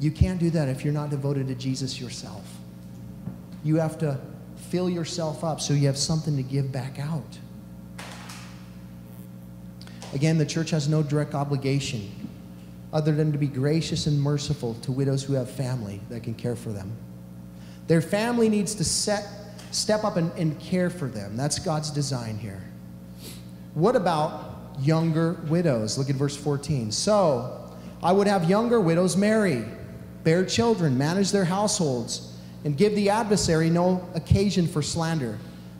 You can't do that if you're not devoted to Jesus yourself. You have to fill yourself up so you have something to give back out. Again, the church has no direct obligation other than to be gracious and merciful to widows who have family that can care for them. Their family needs to set, step up and, and care for them. That's God's design here. What about younger widows? Look at verse 14. So, I would have younger widows marry bear children, manage their households, and give the adversary no occasion for slander.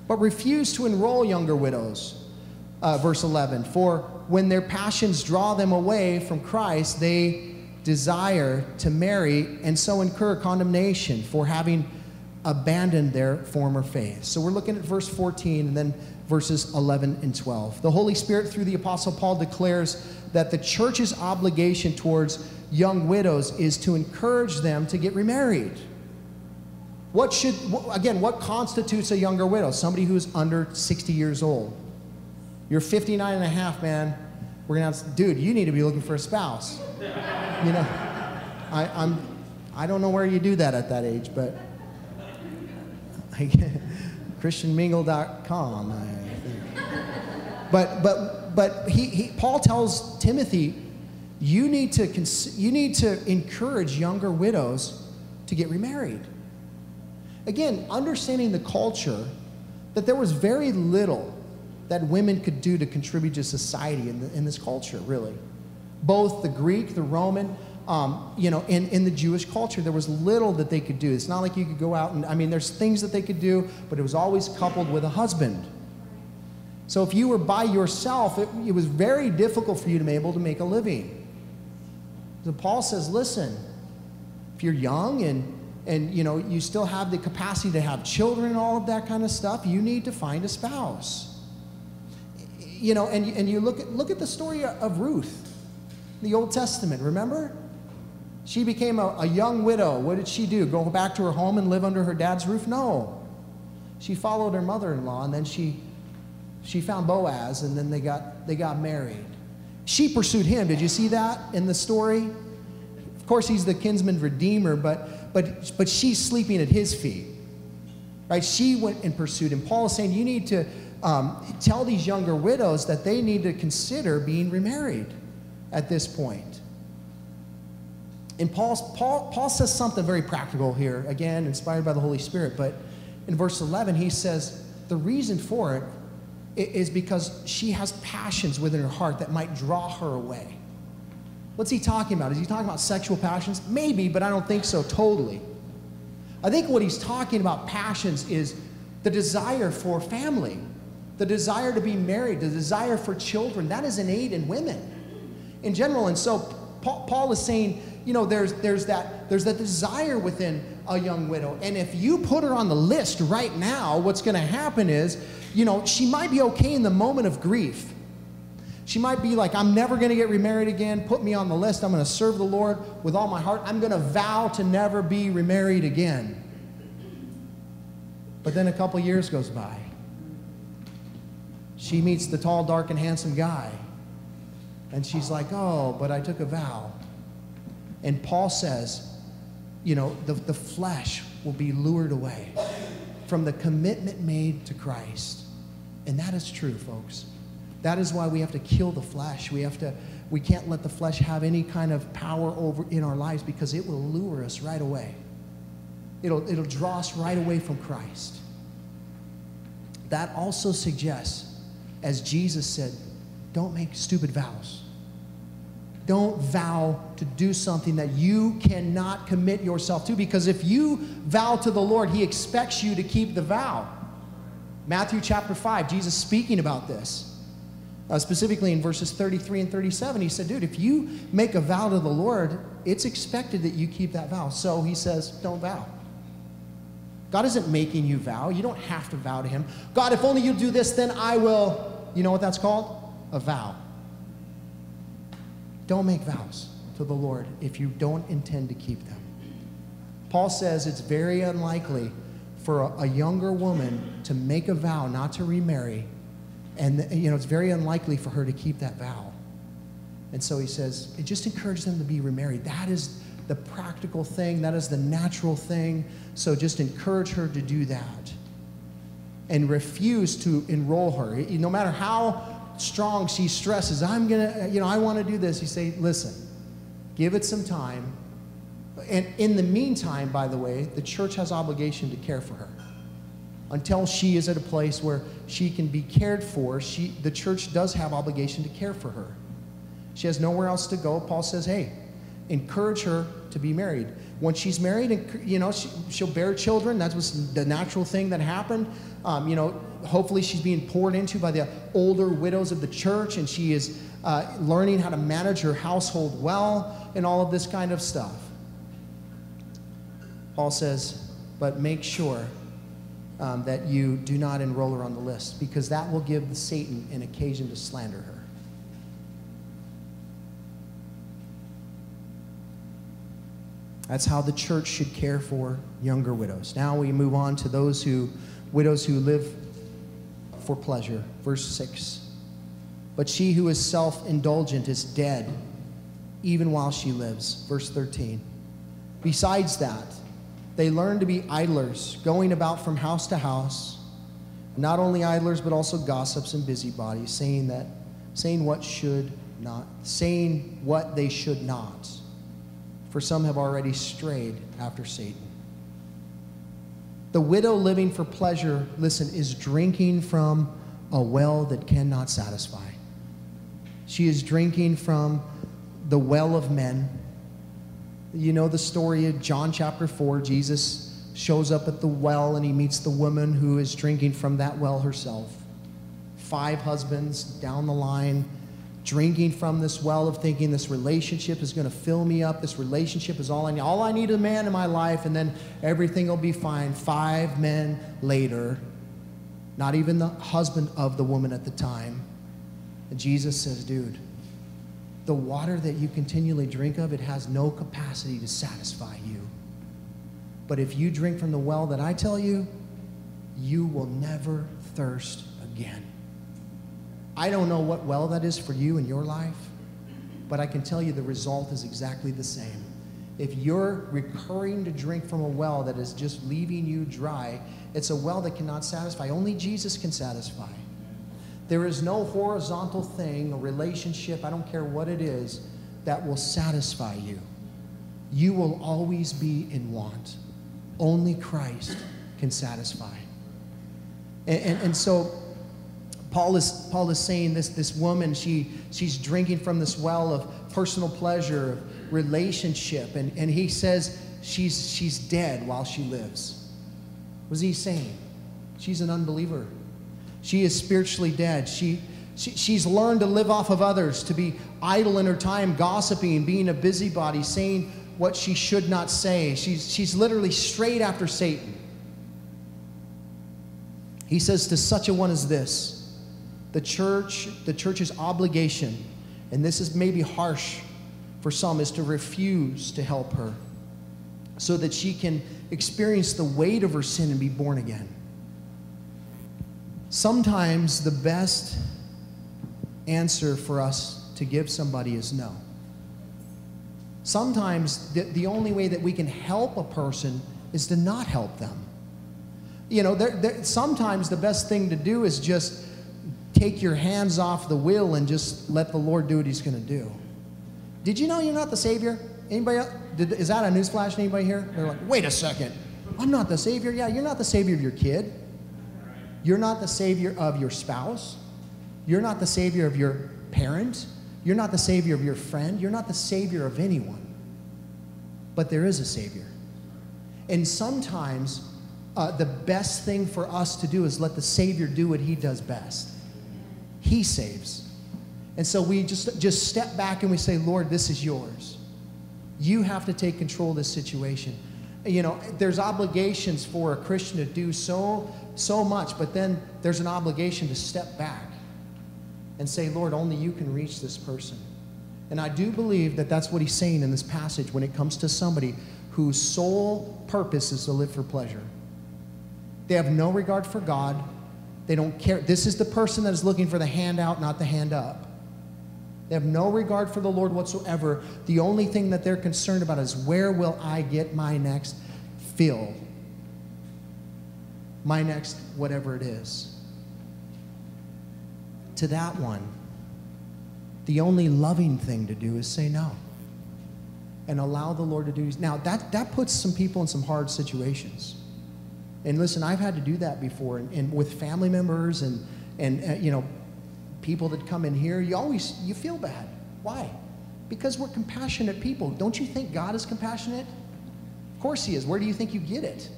But refuse to enroll younger widows. Uh, verse 11 For when their passions draw them away from Christ, they desire to marry and so incur condemnation for having abandoned their former faith. So we're looking at verse 14 and then verses 11 and 12. The Holy Spirit, through the Apostle Paul, declares that the church's obligation towards young widows is to encourage them to get remarried. What should, again, what constitutes a younger widow? Somebody who's under 60 years old. You're 59 and a half, man. We're gonna have, dude, you need to be looking for a spouse. You know, I, I'm, I don't know where you do that at that age, but ChristianMingle.com, I think. But, but, but he, he, Paul tells Timothy, you need to, cons- you need to encourage younger widows to get remarried. Again, understanding the culture that there was very little that women could do to contribute to society in, the, in this culture, really. Both the Greek, the Roman, um, you know, in, in the Jewish culture, there was little that they could do. It's not like you could go out and, I mean, there's things that they could do, but it was always coupled with a husband. So if you were by yourself, it, it was very difficult for you to be able to make a living. So Paul says, listen, if you're young and and you know you still have the capacity to have children and all of that kind of stuff, you need to find a spouse. You know, and, and you look at look at the story of Ruth, the Old Testament, remember? She became a, a young widow. What did she do? Go back to her home and live under her dad's roof? No. She followed her mother-in-law and then she she found Boaz, and then they got, they got married. She pursued him. Did you see that in the story? Of course, he's the kinsman redeemer, but, but, but she's sleeping at his feet. Right? She went and pursued him. Paul is saying you need to um, tell these younger widows that they need to consider being remarried at this point. And Paul's, Paul, Paul says something very practical here, again, inspired by the Holy Spirit. But in verse 11, he says, The reason for it is because she has passions within her heart that might draw her away. What's he talking about? Is he talking about sexual passions? Maybe, but I don't think so totally. I think what he's talking about passions is the desire for family, the desire to be married, the desire for children. That is innate in women in general. And so Paul is saying, you know, there's, there's, that, there's that desire within a young widow. And if you put her on the list right now, what's going to happen is you know, she might be okay in the moment of grief. She might be like, I'm never going to get remarried again. Put me on the list. I'm going to serve the Lord with all my heart. I'm going to vow to never be remarried again. But then a couple years goes by. She meets the tall, dark, and handsome guy. And she's like, Oh, but I took a vow. And Paul says, You know, the, the flesh will be lured away from the commitment made to Christ. And that is true, folks. That is why we have to kill the flesh. We have to we can't let the flesh have any kind of power over in our lives because it will lure us right away. It'll it'll draw us right away from Christ. That also suggests as Jesus said, don't make stupid vows. Don't vow to do something that you cannot commit yourself to because if you vow to the Lord, He expects you to keep the vow. Matthew chapter 5, Jesus speaking about this. Uh, specifically in verses 33 and 37, he said, Dude, if you make a vow to the Lord, it's expected that you keep that vow. So he says, Don't vow. God isn't making you vow. You don't have to vow to Him. God, if only you do this, then I will. You know what that's called? A vow. Don't make vows to the Lord if you don't intend to keep them. Paul says it's very unlikely for a, a younger woman to make a vow not to remarry, and you know it's very unlikely for her to keep that vow. And so he says, it just encourages them to be remarried. That is the practical thing, that is the natural thing. So just encourage her to do that. And refuse to enroll her. No matter how strong she stresses, I'm going to, uh, you know, I want to do this. You say, listen, give it some time. And in the meantime, by the way, the church has obligation to care for her. Until she is at a place where she can be cared for, she, the church does have obligation to care for her. She has nowhere else to go. Paul says, hey, encourage her to be married. Once she's married, you know, she, will bear children. That was the natural thing that happened. Um, you know, hopefully she's being poured into by the older widows of the church, and she is uh, learning how to manage her household well and all of this kind of stuff. Paul says, but make sure um, that you do not enroll her on the list because that will give Satan an occasion to slander her. That's how the church should care for younger widows. Now we move on to those who, widows who live for pleasure. Verse 6. But she who is self indulgent is dead, even while she lives. Verse 13. Besides that, they learn to be idlers, going about from house to house. Not only idlers, but also gossips and busybodies, saying that, saying what should not, saying what they should not for some have already strayed after Satan. The widow living for pleasure, listen, is drinking from a well that cannot satisfy. She is drinking from the well of men. You know the story of John chapter 4. Jesus shows up at the well and he meets the woman who is drinking from that well herself. five husbands down the line, drinking from this well of thinking this relationship is going to fill me up. This relationship is all I need. All I need is a man in my life, and then everything will be fine. Five men later, not even the husband of the woman at the time. And Jesus says, dude, the water that you continually drink of, it has no capacity to satisfy you. But if you drink from the well that I tell you, you will never thirst again. I don't know what well that is for you in your life, but I can tell you the result is exactly the same. If you're recurring to drink from a well that is just leaving you dry, it's a well that cannot satisfy. Only Jesus can satisfy. There is no horizontal thing, a relationship, I don't care what it is, that will satisfy you. You will always be in want. Only Christ can satisfy. And, and, and, so Paul is, Paul is saying this, this woman, she, she's drinking from this well of personal pleasure, of relationship, and, and he says she's, she's dead while she lives. What is he saying? She's an unbeliever. She is spiritually dead. She, she, she's learned to live off of others, to be idle in her time, gossiping, being a busybody, saying what she should not say. She's, she's literally straight after Satan. He says, To such a one as this, the church, the church's obligation, and this is maybe harsh for some, is to refuse to help her so that she can experience the weight of her sin and be born again. Sometimes the best answer for us to give somebody is no. Sometimes the, the only way that we can help a person is to not help them. You know, sometimes the best thing to do is just take your hands off the wheel and just let the Lord do what He's going to do. Did you know you're not the Savior? Anybody? Else? Did, is that a newsflash? Anybody here? They're like, wait a second. I'm not the Savior. Yeah, you're not the Savior of your kid. You're not the Savior of your spouse. You're not the Savior of your parent. You're not the Savior of your friend. You're not the Savior of anyone. But there is a Savior. And sometimes uh, the best thing for us to do is let the Savior do what He does best. He saves. And so we just, just step back and we say, Lord, this is yours. You have to take control of this situation. You know, there's obligations for a Christian to do so so much, but then there's an obligation to step back and say, Lord, only you can reach this person. And I do believe that that's what he's saying in this passage when it comes to somebody whose sole purpose is to live for pleasure. They have no regard for God. They don't care. This is the person that is looking for the handout, not the hand up. They have no regard for the Lord whatsoever. The only thing that they're concerned about is where will I get my next fill? my next whatever it is. To that one, the only loving thing to do is say no and allow the Lord to do. Now, that, that puts some people in some hard situations. And listen, I've had to do that before, and, and with family members and, and uh, you know, people that come in here, you always, you feel bad. Why? Because we're compassionate people. Don't you think God is compassionate? Of course he is. Where do you think you get it?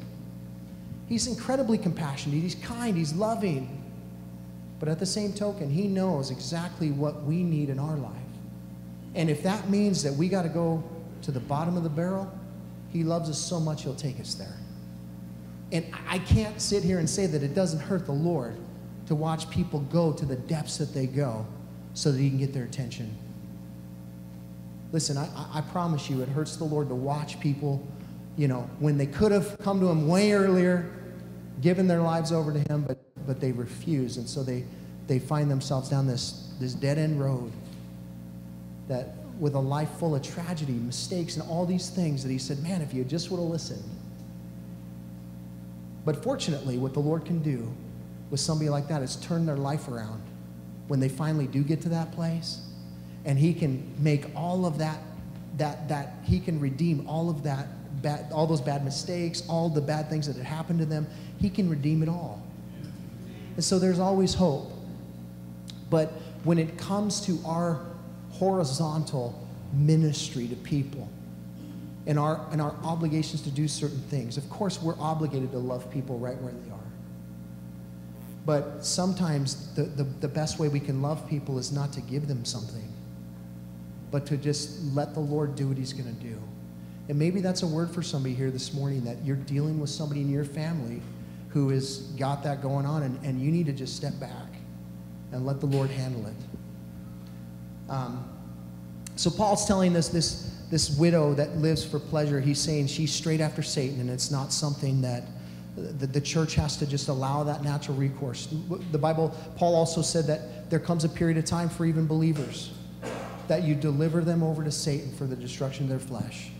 He's incredibly compassionate, he's kind, he's loving. But at the same token, he knows exactly what we need in our life. And if that means that we got to go to the bottom of the barrel, he loves us so much he'll take us there. And I can't sit here and say that it doesn't hurt the Lord to watch people go to the depths that they go so that he can get their attention. Listen, I, I promise you, it hurts the Lord to watch people, you know, when they could have come to him way earlier, given their lives over to him, but, but they refuse. And so they, they find themselves down this, this dead end road that with a life full of tragedy, mistakes, and all these things that he said, man, if you just would have listened. But fortunately, what the Lord can do with somebody like that is turn their life around when they finally do get to that place. And he can make all of that, that, that, he can redeem all of that bad, all those bad mistakes, all the bad things that had happened to them. He can redeem it all. And so there's always hope. But when it comes to our horizontal ministry to people and our, and our obligations to do certain things, of course, we're obligated to love people right where they are. But sometimes the, the, the best way we can love people is not to give them something, but to just let the Lord do what He's going to do. And maybe that's a word for somebody here this morning that you're dealing with somebody in your family who has got that going on, and, and you need to just step back and let the Lord handle it. Um, so Paul's telling us this, this widow that lives for pleasure, he's saying she's straight after Satan, and it's not something that the, the church has to just allow that natural recourse. The Bible, Paul also said that there comes a period of time for even believers that you deliver them over to Satan for the destruction of their flesh.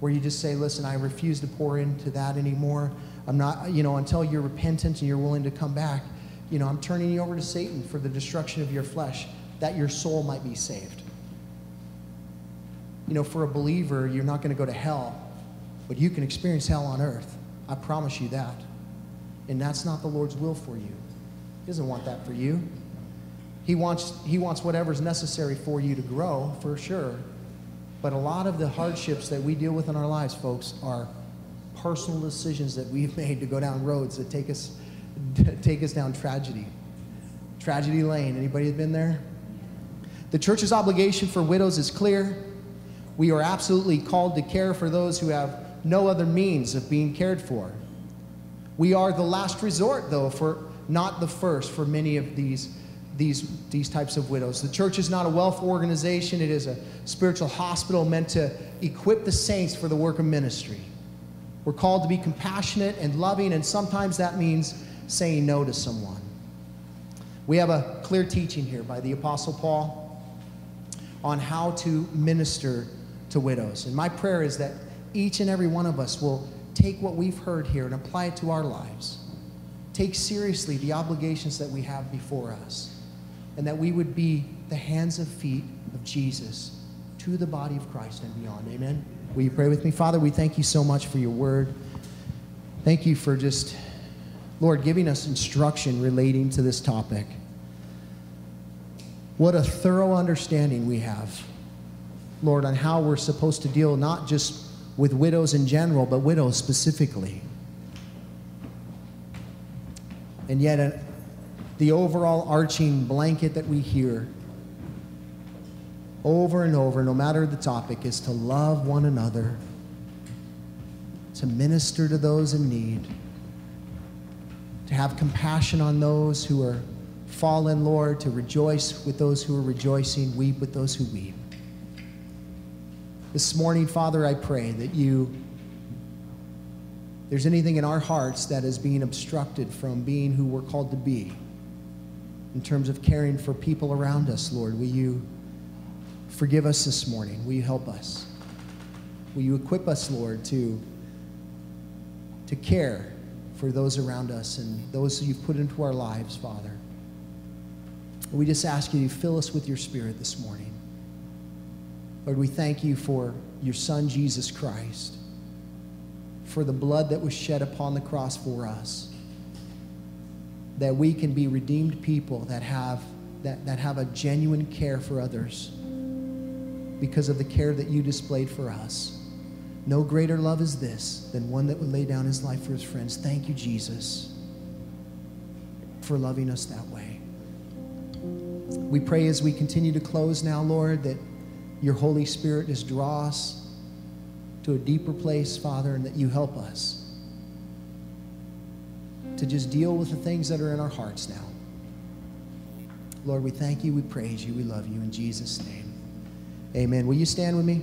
Where you just say, listen, I refuse to pour into that anymore. I'm not, you know, until you're repentant and you're willing to come back, you know, I'm turning you over to Satan for the destruction of your flesh, that your soul might be saved. You know, for a believer, you're not going to go to hell, but you can experience hell on earth. I promise you that. And that's not the Lord's will for you. He doesn't want that for you. He wants, he wants whatever's necessary for you to grow, for sure. But a lot of the hardships that we deal with in our lives, folks, are personal decisions that we've made to go down roads that take us, take us down tragedy. Tragedy lane. Anybody been there? The church's obligation for widows is clear. We are absolutely called to care for those who have no other means of being cared for. We are the last resort, though, for not the first for many of these, these, these types of widows. The church is not a wealth organization, it is a spiritual hospital meant to equip the saints for the work of ministry. We're called to be compassionate and loving, and sometimes that means saying no to someone. We have a clear teaching here by the Apostle Paul on how to minister to widows. And my prayer is that each and every one of us will take what we've heard here and apply it to our lives. Take seriously the obligations that we have before us, and that we would be the hands and feet of Jesus to the body of Christ and beyond. Amen. Will you pray with me? Father, we thank you so much for your word. Thank you for just, Lord, giving us instruction relating to this topic. What a thorough understanding we have, Lord, on how we're supposed to deal not just with widows in general, but widows specifically. And yet, uh, the overall arching blanket that we hear over and over, no matter the topic, is to love one another, to minister to those in need, to have compassion on those who are fallen, Lord, to rejoice with those who are rejoicing, weep with those who weep. This morning, Father, I pray that you, there's anything in our hearts that is being obstructed from being who we're called to be in terms of caring for people around us, Lord, will you forgive us this morning? Will you help us? Will you equip us, Lord, to, to care for those around us and those you've put into our lives, Father? We just ask you to fill us with your spirit this morning. Lord, we thank you for your Son, Jesus Christ, for the blood that was shed upon the cross for us, that we can be redeemed people that have, that, that have a genuine care for others because of the care that you displayed for us. No greater love is this than one that would lay down his life for his friends. Thank you, Jesus, for loving us that way. We pray as we continue to close now, Lord, that your Holy Spirit just draw us to a deeper place, Father, and that you help us to just deal with the things that are in our hearts now. Lord, we thank you, we praise you, we love you in Jesus' name. Amen. Will you stand with me?